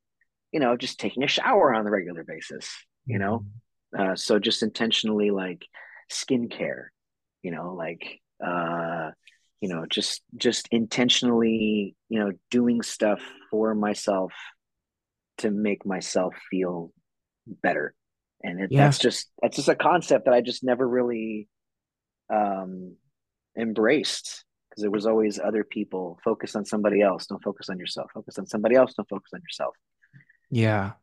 you know just taking a shower on a regular basis. You know, Mhm. uh, so just intentionally like skincare. You know, like uh, you know, just just intentionally you know doing stuff for myself to make myself feel better and it, Yeah. that's just that's just a concept that i just never really um embraced because it was always other people focus on somebody else don't focus on yourself focus on somebody else don't focus on yourself Yeah.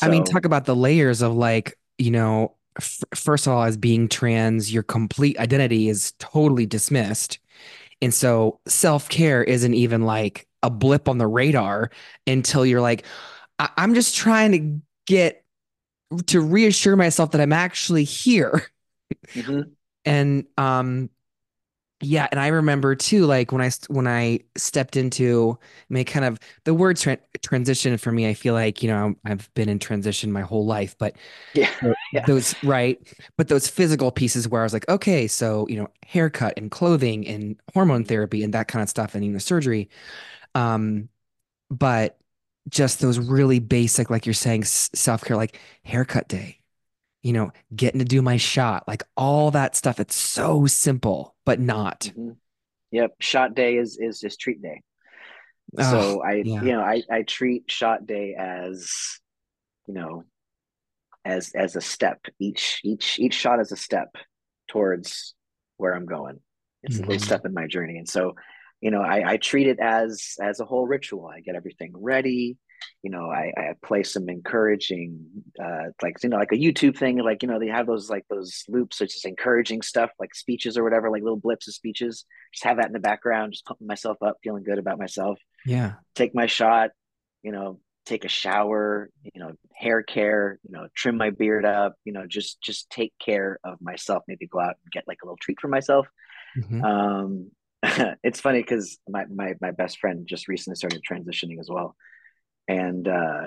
I mean, talk about the layers of like, you know, f first of all, as being trans, your complete identity is totally dismissed. And so self-care isn't even like a blip on the radar until you're like, I- I'm just trying to get to reassure myself that I'm actually here. mhm, And um yeah, and I remember too, like when I when I stepped into, I mean, kind of the word tran transition for me. I feel like you know I've been in transition my whole life, but yeah yeah those right, but those physical pieces where I was like, okay, so you know, haircut and clothing and hormone therapy and that kind of stuff, and you know, surgery. Um, but just those really basic, like you're saying, self care, like haircut day. You know, getting to do my shot, like all that stuff. It's so simple, but not. mhm. yep shot day is is just treat day Oh, so i yeah. you know i i treat shot day as you know as as a step each each each shot is a step towards where i'm going it's a little step in my journey and so you know i i treat it as as a whole ritual i get everything ready you know i i play some encouraging uh like you know like a youtube thing like you know they have those like those loops which is encouraging stuff like speeches or whatever like little blips of speeches just have that in the background just pumping myself up feeling good about myself Yeah. take my shot, you know, take a shower, you know, hair care, you know, trim my beard up, you know, just just take care of myself. Maybe go out and get like a little treat for myself. hmm Um, it's funny because my, my my best friend just recently started transitioning as well, and uh,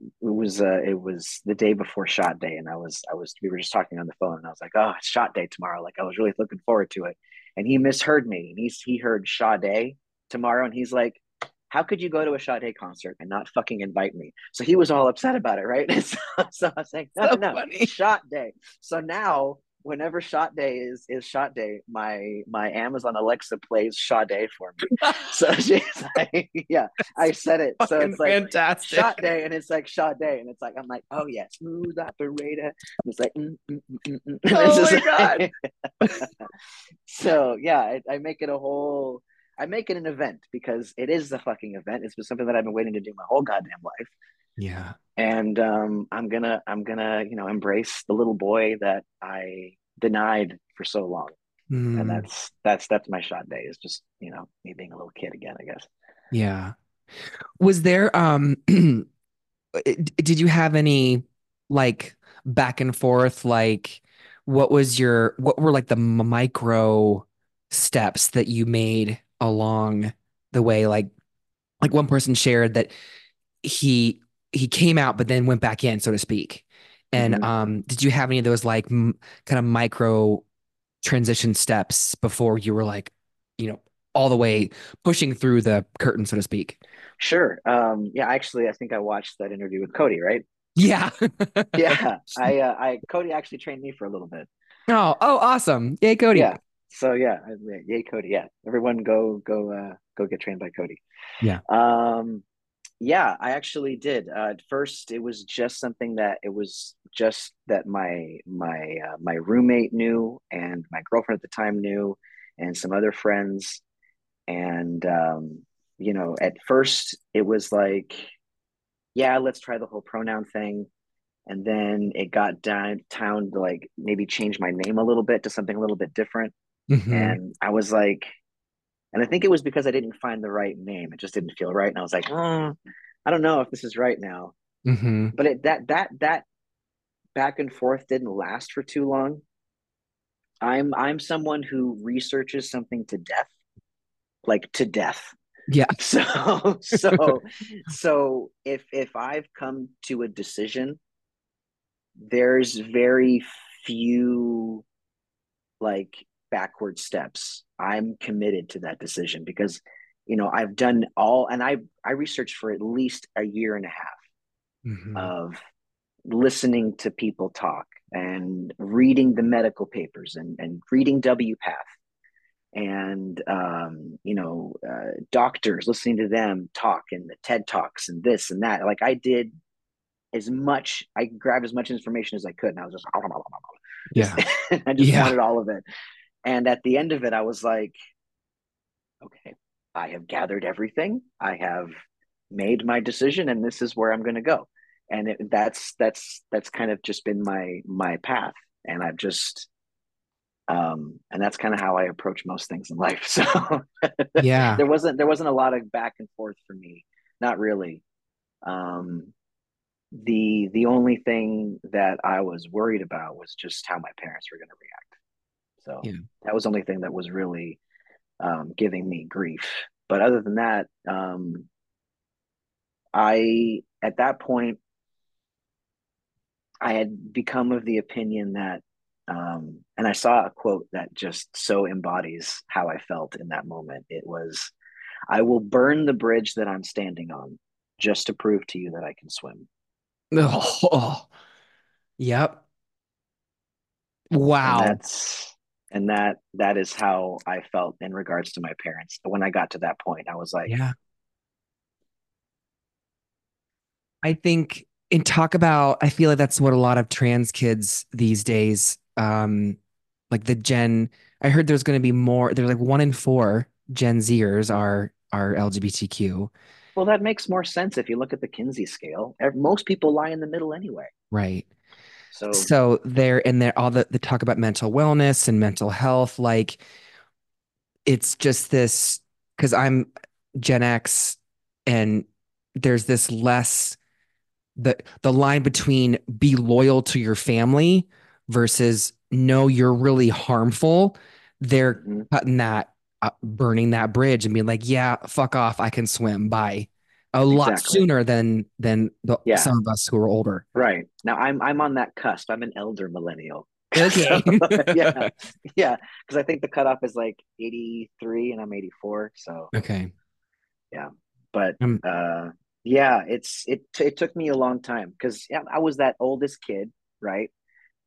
it was uh, it was the day before shot day, and I was I was we were just talking on the phone, and I was like, oh, it's shot day tomorrow. Like I was really looking forward to it, and he misheard me, and he's he heard shot day tomorrow, and he's like, how could you go to a Sade concert and not fucking invite me? So he was all upset about it, right? so, so I was like, no, no, So no, funny. shot day. So now whenever shot day is is shot day my my amazon alexa plays shot day for me so she's like yeah i said it so it's like fantastic. shot day and it's like shot day and it's like i'm like oh yeah smooth operator and it's like mm, mm, mm, mm, mm. Oh my God. like- so yeah I, I make it a whole i make it an event because it is a fucking event it's been something that i've been waiting to do my whole goddamn life Yeah. and um i'm gonna i'm gonna you know embrace the little boy that i denied for so long and Mm, that's that's that's my shot day is just you know me being a little kid again i guess yeah. Was there um did you have any like back and forth like what was your what were like the micro steps that you made along the way like like one person shared that he he came out but then went back in so to speak. And hmm um did you have any of those like m kind of micro transition steps before you were like you know all the way pushing through the curtain so to speak? Sure. Um yeah actually i think i watched that interview with cody right? Yeah. Yeah. I uh, i cody actually trained me for a little bit. Oh oh awesome. Yay Cody. Yeah. So yeah yay cody. Yeah. Everyone go go uh go get trained by cody. Yeah. Um yeah, I actually did. Uh, at first, it was just something that it was just that my my uh, my roommate knew, and my girlfriend at the time knew, and some other friends. And um, you know, at first, it was like, yeah, let's try the whole pronoun thing. And then it got down town to like maybe change my name a little bit to something a little bit different. mm-hmm. And I was like, and I think it was because I didn't find the right name. It just didn't feel right. And I was like, "Mm, I don't know if this is right now. Mhm. But it, that that that back and forth didn't last for too long. I'm I'm someone who researches something to death, like to death. Yeah. So so so if if I've come to a decision, there's very few like backward steps. I'm committed to that decision because you know I've done all and I I researched for at least a year and a half Mhm. of listening to people talk and reading the medical papers and, and reading WPATH and um, you know uh, doctors listening to them talk and the TED talks and this and that. Like I did as much, I grabbed as much information as I could, and I was just, Yeah. I just Yeah. wanted all of it. And at the end of it, I was like, okay, I have gathered everything. I have made my decision, and this is where I'm going to go. And it, that's that's that's kind of just been my my path, and I've just um and that's kind of how I approach most things in life. So Yeah. there wasn't there wasn't a lot of back and forth for me, not really. Um, the the only thing that I was worried about was just how my parents were going to react. So Yeah. that was the only thing that was really um, giving me grief. But other than that, um, I at that point I had become of the opinion that, um, and I saw a quote that just so embodies how I felt in that moment. It was, "I will burn the bridge that I'm standing on, just to prove to you that I can swim." Oh. Yep. and Wow. that's and that that is how I felt in regards to my parents. When I got to that point, I was like, Yeah. I think and talk about I feel like that's what a lot of trans kids these days um like the gen I heard there's going to be more there's like one in four Gen Zers are are LGBTQ. well, that makes more sense if you look at the Kinsey scale. Most people lie in the middle anyway. Right. So So they're and they're all the, the talk about mental wellness and mental health. Like it's just this because I'm Gen X and there's this less the the line between be loyal to your family versus no, you're really harmful. They're mhm, cutting that, uh, burning that bridge and being like, yeah, fuck off, I can swim. Bye. A lot exactly. sooner than than the, Yeah. some of us who are older. Right. Now I'm I'm on that cusp. I'm an elder millennial. Okay. So, yeah. Yeah. Because I think the cutoff is like 83 and I'm 84. So okay. Yeah, but Um, uh yeah, it's it it took me a long time because yeah, I was that oldest kid, right?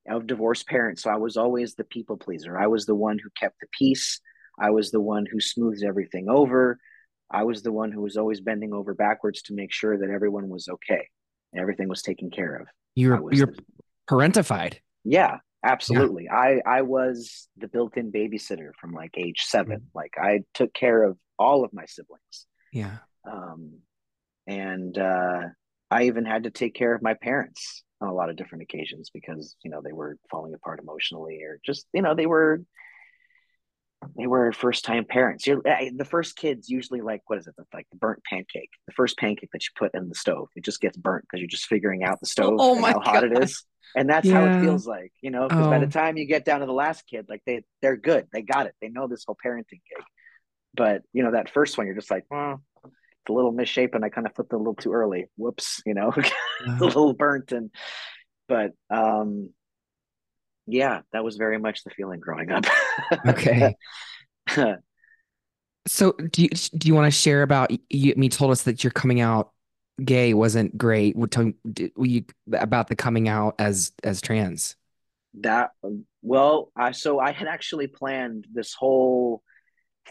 Of divorced parents. So I was always the people pleaser. I was the one who kept the peace. I was the one who smoothed everything over. I was the one who was always bending over backwards to make sure that everyone was okay and everything was taken care of. You're you're the, parentified. yeah, absolutely. I I was the built-in babysitter from like age 7. Mhm. Like I took care of all of my siblings. Yeah. Um and uh I even had to take care of my parents on a lot of different occasions because, you know, they were falling apart emotionally or just, you know, they were they were first time parents. You're the first kids usually like what is it? Like the burnt pancake. The first pancake that you put in the stove, it just gets burnt because you're just figuring out the stove Oh and my how hot it God. is. And that's how it feels like, you know, because by the Oh, time you get down to the last kid, like they they're good. They got it. They know this whole parenting gig. But you know, that first one, you're just like, well, it's a little misshapen. I kind of flipped it a little too early. Whoops, you know, it's a little burnt and but um yeah, that was very much the feeling growing up. Okay. So do you do you want to share about you? Me told us that your coming out gay wasn't great. What tell did, will you about the coming out as as trans? that well, I so I had actually planned this whole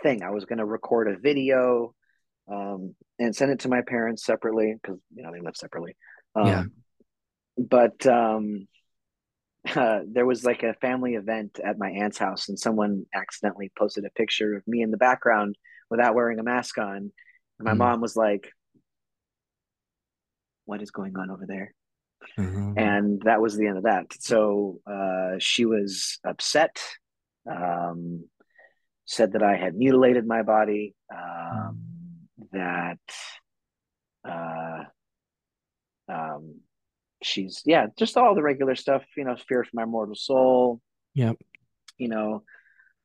thing. I was going to record a video um, and send it to my parents separately because you know they live separately. Um, Yeah. But um, uh, there was like a family event at my aunt's house, and someone accidentally posted a picture of me in the background without wearing a mask on. And my Mm. mom was like, "What is going on over there?" Mhm. and that was the end of that. So uh, she was upset, um, said that I had mutilated my body, um, that uh, um, she's yeah, just all the regular stuff, you know, fear for my mortal soul, Yep. you know.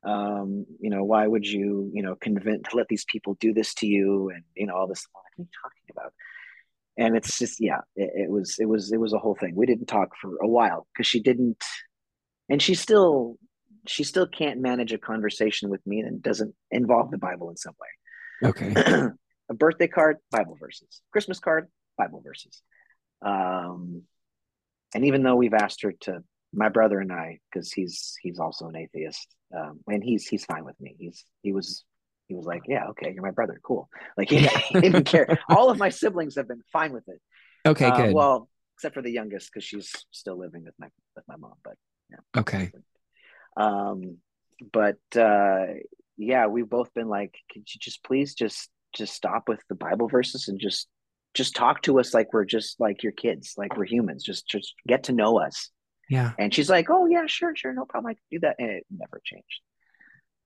Um, you know, why would you, you know, convince to let these people do this to you, and you know, all this. What are you talking about? and it's just yeah it, it, was it was it was a whole thing we didn't talk for a while because she didn't and she still she still can't manage a conversation with me that doesn't involve the bible in some way. Okay. a birthday card bible verses christmas card bible verses um and even though we've asked her to my brother and i because he's he's also an atheist um and he's he's fine with me he's he was he was like, "Yeah, okay, you're my brother, cool." Like he, he didn't care. All of my siblings have been fine with it. Okay, Uh, good. well, except for the youngest because she's still living with my with my mom. But yeah. Okay. Um, but uh, yeah, we've both been like, "Could you just please just just stop with the Bible verses and just just talk to us like we're just like your kids, like we're humans. Just just get to know us." Yeah. And she's like, "Oh yeah, sure, sure, no problem. I can do that." And it never changed.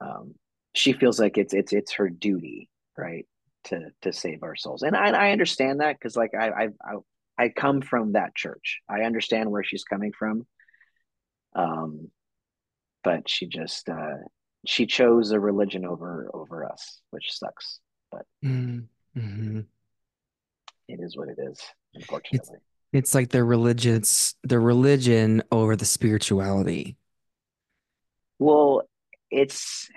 Um, she feels like it's it's it's her duty, right, to to save our souls, and I I understand that because like I I I I come from that church. I understand where she's coming from. Um, but she just uh, she chose a religion over over us, which sucks. But Mm-hmm. It is what it is, unfortunately. It's like the religious, the religion over the spirituality. Well, it's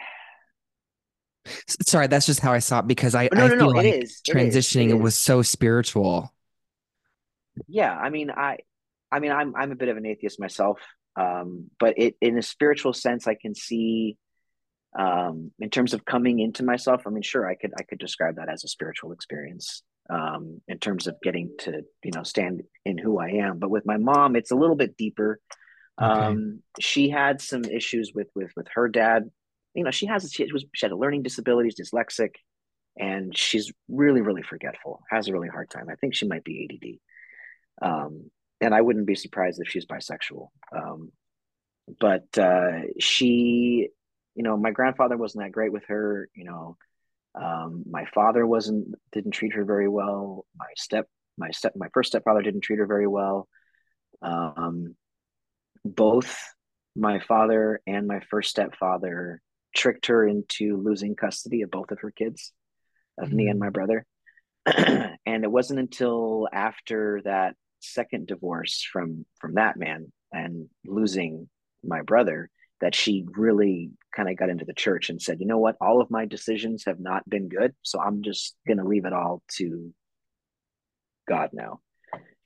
Sorry, that's just how I saw it because I, no, I no, feel no. like it is it is, transitioning it it was so spiritual. yeah i mean i i mean i'm i'm a bit of an atheist myself um but it in a spiritual sense i can see um in terms of coming into myself i mean sure i could i could describe that as a spiritual experience um in terms of getting to you know stand in who i am but with my mom it's a little bit deeper Okay. um she had some issues with with with her dad you know she has she was she had a learning disabilities dyslexic and she's really really forgetful has a really hard time i think she might be add um, and I wouldn't be surprised if she's bisexual. Um, but uh, she, you know, my grandfather wasn't that great with her. You know, um, my father wasn't didn't treat her very well. My step, my step, my first stepfather didn't treat her very well. Um, both my father and my first stepfather tricked her into losing custody of both of her kids, of me and my brother. and it wasn't until after that second divorce from from that man and losing my brother that she really kind of got into the church and said, you know what, all of my decisions have not been good, so I'm just gonna leave it all to God now.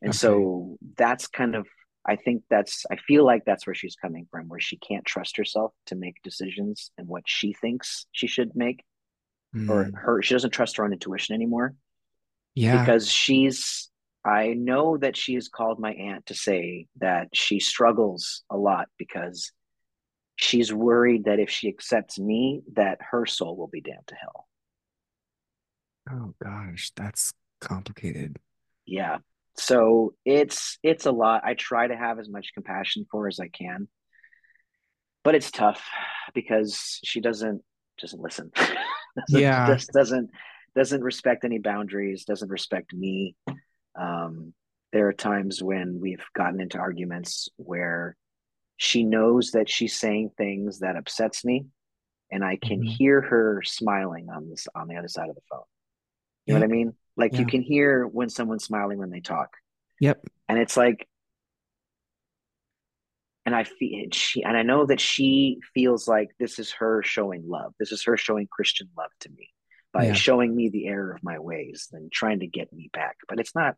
And Okay. so that's kind of I think that's I feel like that's where she's coming from, where she can't trust herself to make decisions and what she thinks she should make, or Mm. her she doesn't trust her own intuition anymore Yeah. because she's I know that she has called my aunt to say that she struggles a lot because she's worried that if she accepts me that her soul will be damned to hell. Oh gosh, that's complicated. Yeah. So it's it's a lot. I try to have as much compassion for her as I can. But it's tough because she doesn't doesn't listen. doesn't, Yeah. just doesn't doesn't respect any boundaries, doesn't respect me. Um, there are times when we've gotten into arguments where she knows that she's saying things that upsets me, and I can Mhm. hear her smiling on this on the other side of the phone. You know what I mean? Like you can hear when someone's smiling when they talk, Yep. and it's like, and I feel she, and I know that she feels like this is her showing love. This is her showing Christian love to me by Yeah. showing me the error of my ways and trying to get me back. But it's not.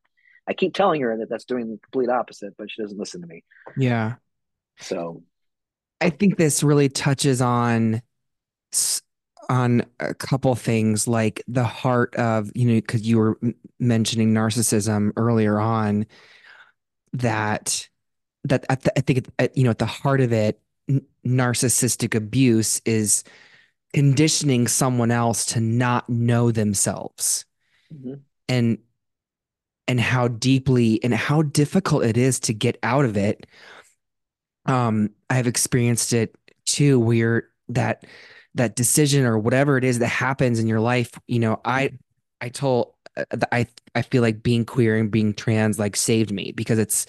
I keep telling her that that's doing the complete opposite, but she doesn't listen to me. Yeah. So I think this really touches on on a couple things like the heart of, you know, because you were mentioning narcissism earlier on, that that I, th- I think at, you know at the heart of it, n- narcissistic abuse is conditioning someone else to not know themselves, mm-hmm. and and how deeply and how difficult it is to get out of it. Um, I've experienced it too, where that that decision or whatever it is that happens in your life, you know, I I told uh, I I feel like being queer and being trans like saved me because it's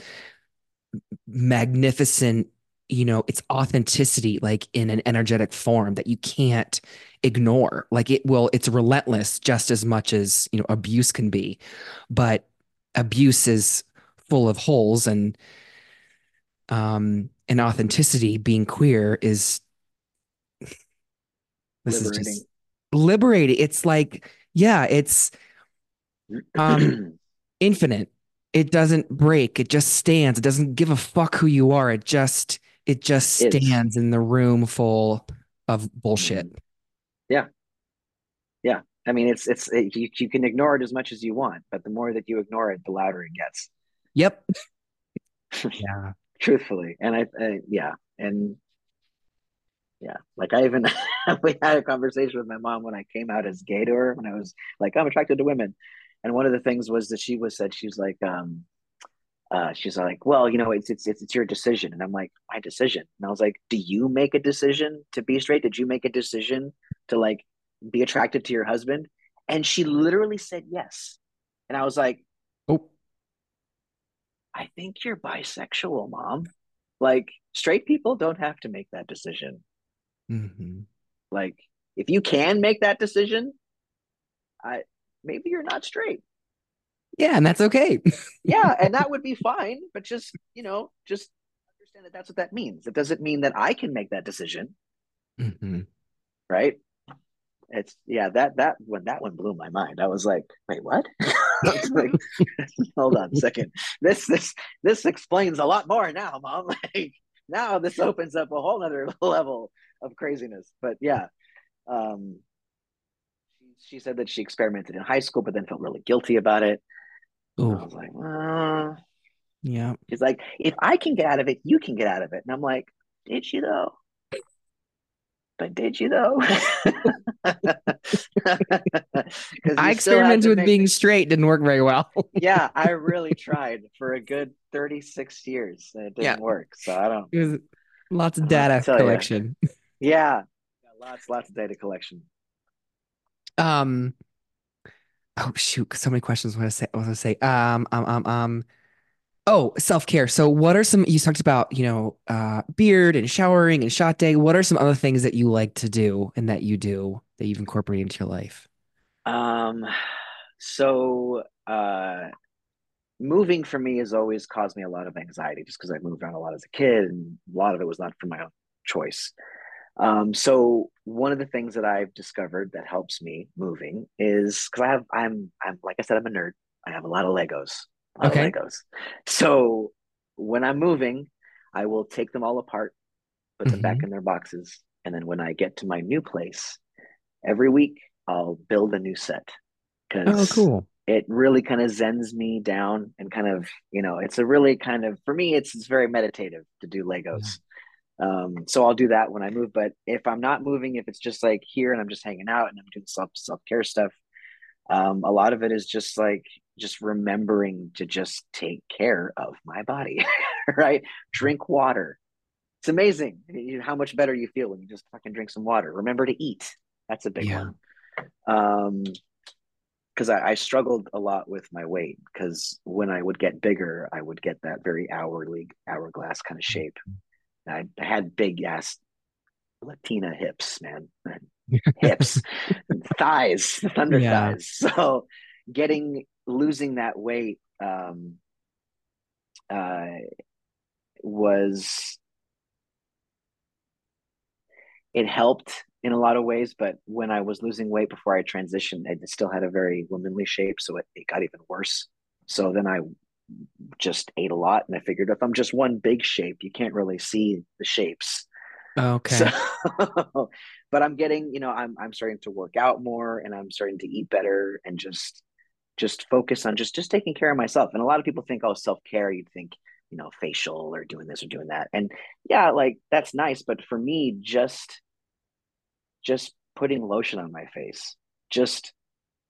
magnificent you know it's authenticity like in an energetic form that you can't ignore. Like it will it's relentless just as much as you know abuse can be but abuse is full of holes and um and authenticity being queer is this liberating. is just liberating. it's like yeah it's um infinite. It doesn't break. It just stands. It doesn't give a fuck who you are. It just it just stands it's, in the room full of bullshit. Mm-hmm. yeah. Yeah. I mean it's it's it, you, you can ignore it as much as you want but the more that you ignore it the louder it gets. Yep. Yeah truthfully. And I, I yeah and yeah like i even we had a conversation with my mom when i came out as gay to her when i was like i'm attracted to women. And one of the things was that she was said she was like um uh, she's like, well, you know, it's, it's it's your decision, and I'm like, my decision, and I was like, do you make a decision to be straight? Did you make a decision to like be attracted to your husband? And she literally said yes, and I was like, I think you're bisexual, mom. Like straight people don't have to make that decision. Mm-hmm. Like if you can make that decision, I maybe you're not straight. Yeah, and that's okay. yeah, and that would be fine, but just, you know, just understand that that's what that means. It doesn't mean that I can make that decision. Mm-hmm. Right? It's yeah, that that when that one blew my mind. I was like, wait, what? like, hold on a second. This this this explains a lot more now, mom. Like now this opens up a whole other level of craziness. But yeah. Um she said that she experimented in high school, but then felt really guilty about it. I was like, well, yeah. She's like, if I can get out of it, you can get out of it. And I'm like, did she though? But did you though? I experimented with being straight, didn't work very well. yeah, I really tried for a good 36 years. And it didn't yeah. work. So I don't. It was lots of data collection. You. Yeah, lots, lots of data collection. Um, oh shoot, so many questions. What I say? What was I say? Um, um, um, um. Oh, self care. So, what are some? You talked about, you know, uh, beard and showering and shot day. What are some other things that you like to do and that you do that you've incorporated into your life? Um, so, uh, moving for me has always caused me a lot of anxiety, just because I moved around a lot as a kid, and a lot of it was not for my own choice. Um, so one of the things that I've discovered that helps me moving is because I have I'm I'm like I said I'm a nerd. I have a lot of Legos. Okay. Legos. So when I'm moving, I will take them all apart, put them mm-hmm. back in their boxes, and then when I get to my new place, every week I'll build a new set. Oh, cool! It really kind of zens me down and kind of you know it's a really kind of for me it's it's very meditative to do Legos. Yeah um, so I'll do that when I move. But if I'm not moving, if it's just like here and I'm just hanging out and I'm doing self self care stuff, um, a lot of it is just like just remembering to just take care of my body, right? Drink water. It's amazing how much better you feel when you just fucking drink some water. Remember to eat. That's a big yeah. one. Um, because I, I, struggled a lot with my weight because when I would get bigger, I would get that very hourly hourglass kind of shape. I had big ass Latina hips, man. hips, thighs, thunder yeah. thighs. So getting losing that weight um, uh, was it helped in a lot of ways, but when I was losing weight before I transitioned, I still had a very womanly shape, so it, it got even worse. So then I just ate a lot and I figured if I'm just one big shape, you can't really see the shapes. Okay. So but I'm getting, you know, I'm I'm starting to work out more and I'm starting to eat better and just just focus on just just taking care of myself. And a lot of people think, oh, self-care, you'd think, you know, facial or doing this or doing that. And yeah, like that's nice, but for me, just just putting lotion on my face, just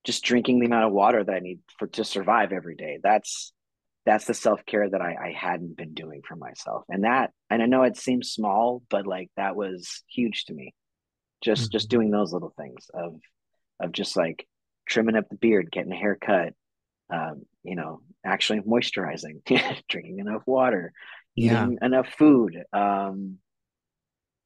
just drinking the amount of water that I need for to survive every day. That's that's the self-care that I, I hadn't been doing for myself. And that and I know it seems small, but like that was huge to me just mm-hmm. just doing those little things of of just like trimming up the beard getting a haircut um, you know actually moisturizing drinking enough water yeah. eating enough food um,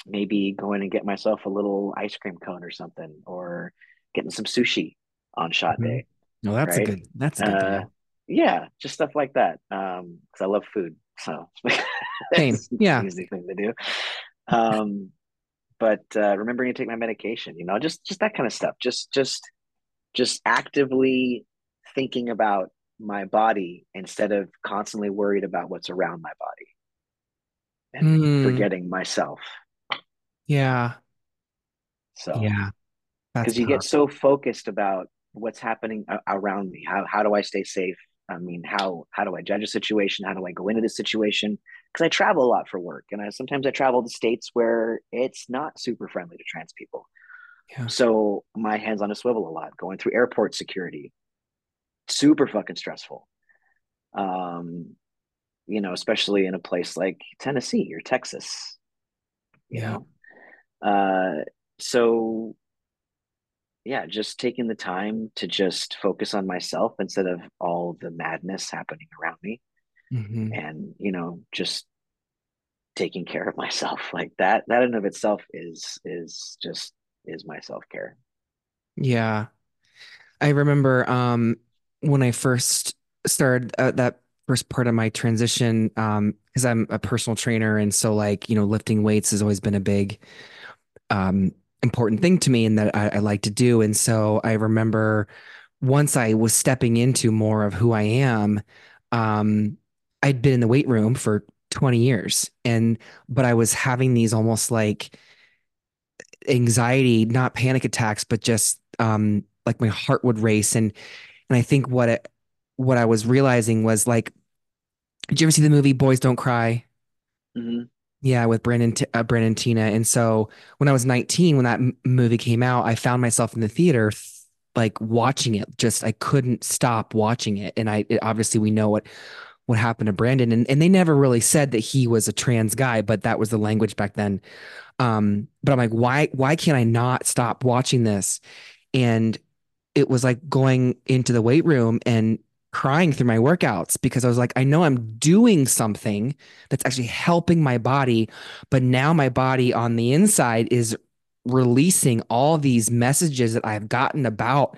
maybe going and get myself a little ice cream cone or something or getting some sushi on shot mm-hmm. day no that's right? a good that's a good uh, yeah just stuff like that um because i love food so same yeah easy thing to do um but uh, remembering to take my medication you know just just that kind of stuff just just just actively thinking about my body instead of constantly worried about what's around my body and mm. forgetting myself. Yeah. So yeah. Because you get so focused about what's happening around me. How, how do i stay safe? I mean how how do i judge a situation? How do i go into this situation? Because I travel a lot for work, and I sometimes I travel to states where it's not super friendly to trans people. Yeah. So my hands on a swivel a lot, going through airport security, super fucking stressful. Um, you know, especially in a place like Tennessee or Texas. Yeah. uh, so yeah, just taking the time to just focus on myself instead of all the madness happening around me mm-hmm. and you know just taking care of myself like that that in of itself is is just is my self-care. Yeah. I remember um when i first started uh, that first part of my transition um because i'm a personal trainer and so like you know lifting weights has always been a big um important thing to me and that I, I like to do. And so i remember once i was stepping into more of who i am um I'd been in the weight room for 20 years and but I was having these almost like anxiety, not panic attacks, but just um like my heart would race and and I think what it what I was realizing was like did you ever see the movie Boys Don't Cry? Mm-hmm. Yeah, with Brandon uh, Brandon Teena. And so when I was 19, when that m- movie came out, I found myself in the theater like watching it. Just I couldn't stop watching it. And I it, obviously we know what what happened to Brandon. And, and they never really said that he was a trans guy, but that was the language back then. Um, but I'm like, why, why can't I not stop watching this? And it was like going into the weight room and crying through my workouts because I was like, I know I'm doing something that's actually helping my body, but now my body on the inside is releasing all these messages that I've gotten about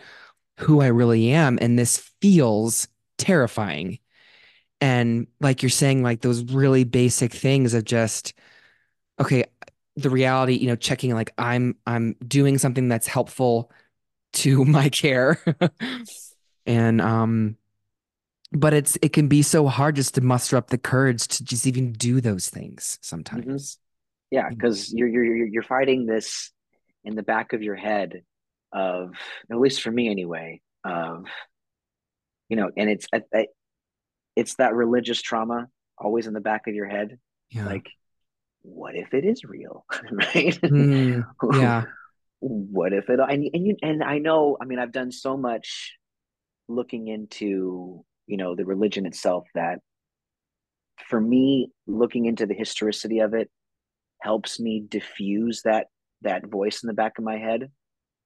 who I really am. And this feels terrifying and like you're saying like those really basic things of just okay the reality you know checking like i'm i'm doing something that's helpful to my care. And um but it's it can be so hard just to muster up the courage to just even do those things sometimes. Mm-hmm. yeah because you're you're you're fighting this in the back of your head of at least for me anyway of you know and it's I, I, it's that religious trauma always in the back of your head. Yeah. Like, what if it is real? right? Mm, yeah. what if it and, and you and I know, I mean, I've done so much looking into, you know, the religion itself that for me, looking into the historicity of it helps me diffuse that that voice in the back of my head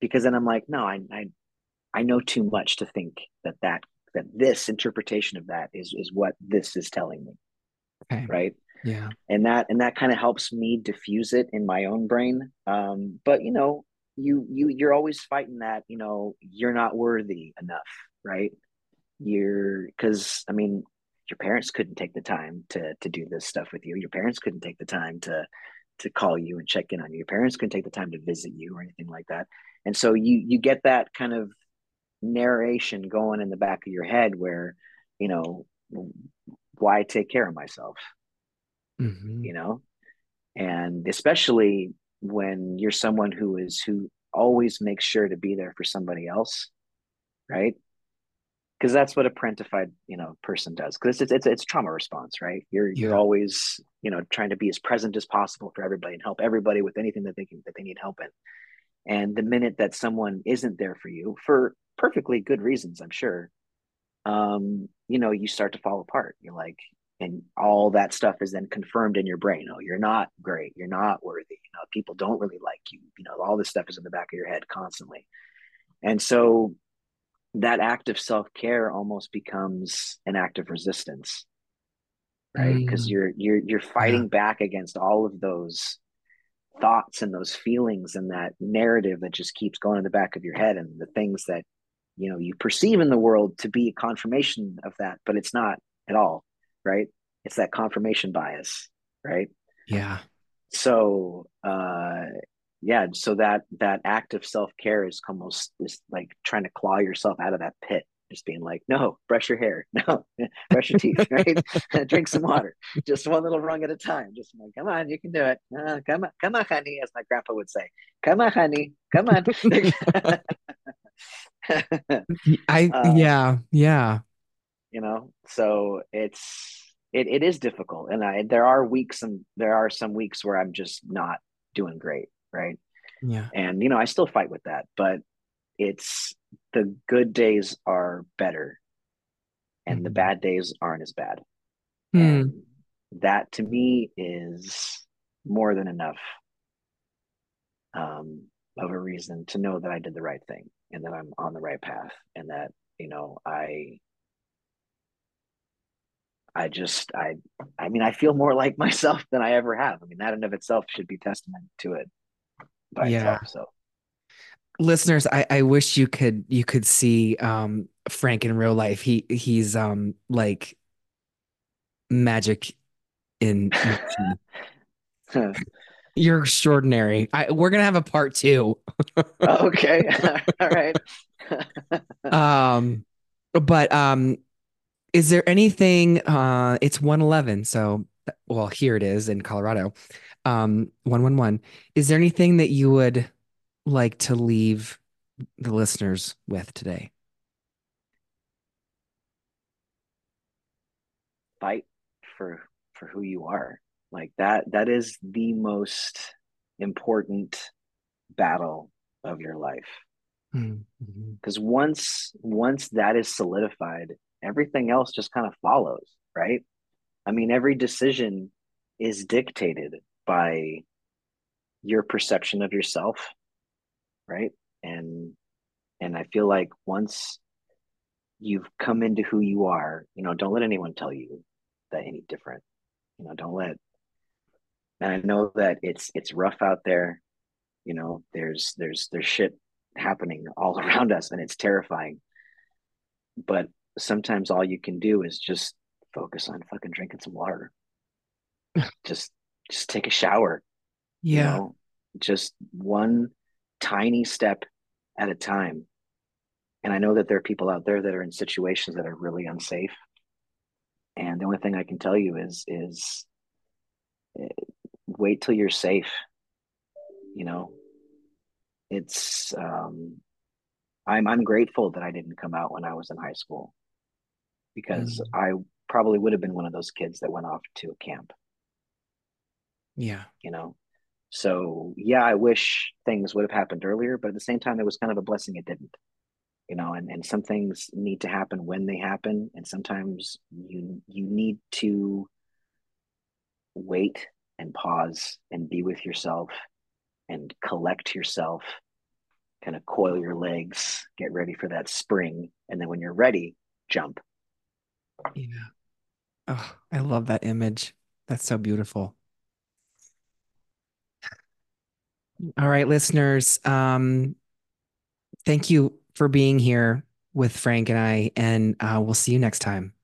because then I'm like, no, I I I know too much to think that that that this interpretation of that is is what this is telling me. Okay. right? Yeah. And that and that kind of helps me diffuse it in my own brain. Um but you know you you you're always fighting that you know you're not worthy enough right? You're because i mean your parents couldn't take the time to to do this stuff with you. Your parents couldn't take the time to to call you and check in on you. Your parents couldn't take the time to visit you or anything like that. And so you you get that kind of narration going in the back of your head where you know why take care of myself mm-hmm. you know and especially when you're someone who is who always makes sure to be there for somebody else, right? Because that's what a parentified, you know, person does. Because it's, it's it's trauma response, right? You're yeah. you're always, you know, trying to be as present as possible for everybody and help everybody with anything that they can that they need help in. And the minute that someone isn't there for you for perfectly good reasons, I'm sure, um, you know, you start to fall apart. You're like, and all that stuff is then confirmed in your brain. Oh, you're not great. You're not worthy. You know, people don't really like you. You know, all this stuff is in the back of your head constantly. And so that act of self-care almost becomes an act of resistance. Right. Because mm. you're you're you're fighting yeah. back against all of those thoughts and those feelings and that narrative that just keeps going in the back of your head and the things that you know you perceive in the world to be a confirmation of that but it's not at all right? It's that confirmation bias right? Yeah. So uh yeah so that that act of self-care is almost is like trying to claw yourself out of that pit just being like no brush your hair no brush your teeth right? Drink some water just one little rung at a time just like come on you can do it. Uh, come on come on honey as my grandpa would say. Come on honey come on i uh, yeah yeah. you know so it's it, it is difficult. And i there are weeks and there are some weeks where i'm just not doing great right? Yeah. And you know i still fight with that but it's the good days are better and mm-hmm. the bad days aren't as bad. Mm. and that to me is more than enough um, of a reason to know that i did the right thing and that i'm on the right path and that you know i I just I I mean I feel more like myself than I ever have. I mean that in of itself should be testament to it by yeah. itself. So listeners, I, I wish you could you could see um Frank in real life. He he's um like magic in You're extraordinary. I, we're gonna have a part two. okay. All right. um but um is there anything uh it's 111 so well here it is in colorado um 111 is there anything that you would like to leave the listeners with today fight for for who you are like that that is the most important battle of your life mm-hmm. because mm-hmm. once once that is solidified everything else just kind of follows, right? I mean, every decision is dictated by your perception of yourself, right? And and I feel like once you've come into who you are, you know, don't let anyone tell you that any different. You know, don't let and I know that it's it's rough out there. You know, there's there's there's shit happening all around us and it's terrifying. But sometimes all you can do is just focus on fucking drinking some water. just just take a shower. Yeah. You know? Just one tiny step at a time. And I know that there are people out there that are in situations that are really unsafe. And the only thing I can tell you is is eh, wait till you're safe. You know, it's um I'm I'm grateful that I didn't come out when I was in high school because mm. I probably would have been one of those kids that went off to a camp. Yeah. You know, so yeah, I wish things would have happened earlier, but at the same time, it was kind of a blessing it didn't. You know, and, and some things need to happen when they happen, and sometimes you you need to wait and pause and be with yourself and collect yourself, kind of coil your legs, get ready for that spring, and then when you're ready, jump. Yeah. Oh, I love that image. That's so beautiful. All right, listeners. Um, thank you for being here with Frank and I, and uh, we'll see you next time.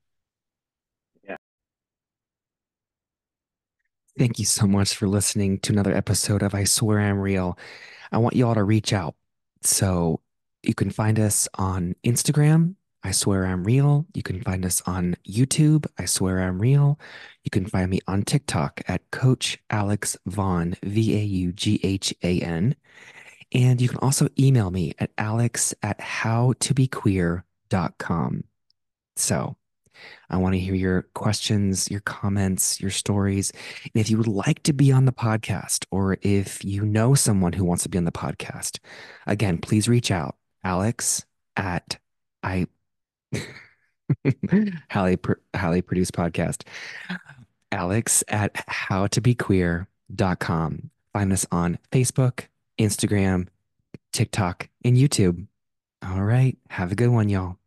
Thank you so much for listening to another episode of I Swear I'm Real. I want you all to reach out. So you can find us on Instagram I Swear I'm Real. You can find us on YouTube. I Swear I'm Real. You can find me on TikTok at Coach Alex Vaughan, V A U G H A N. And you can also email me at alex at howtobequeer.com. So I want to hear your questions, your comments, your stories. And if you would like to be on the podcast, or if you know someone who wants to be on the podcast, again, please reach out. Alex at I Hallie, Hallie Produce Podcast. Alex at howtobequeer.com. Find us on Facebook, Instagram, TikTok, and YouTube. All right. Have a good one, y'all.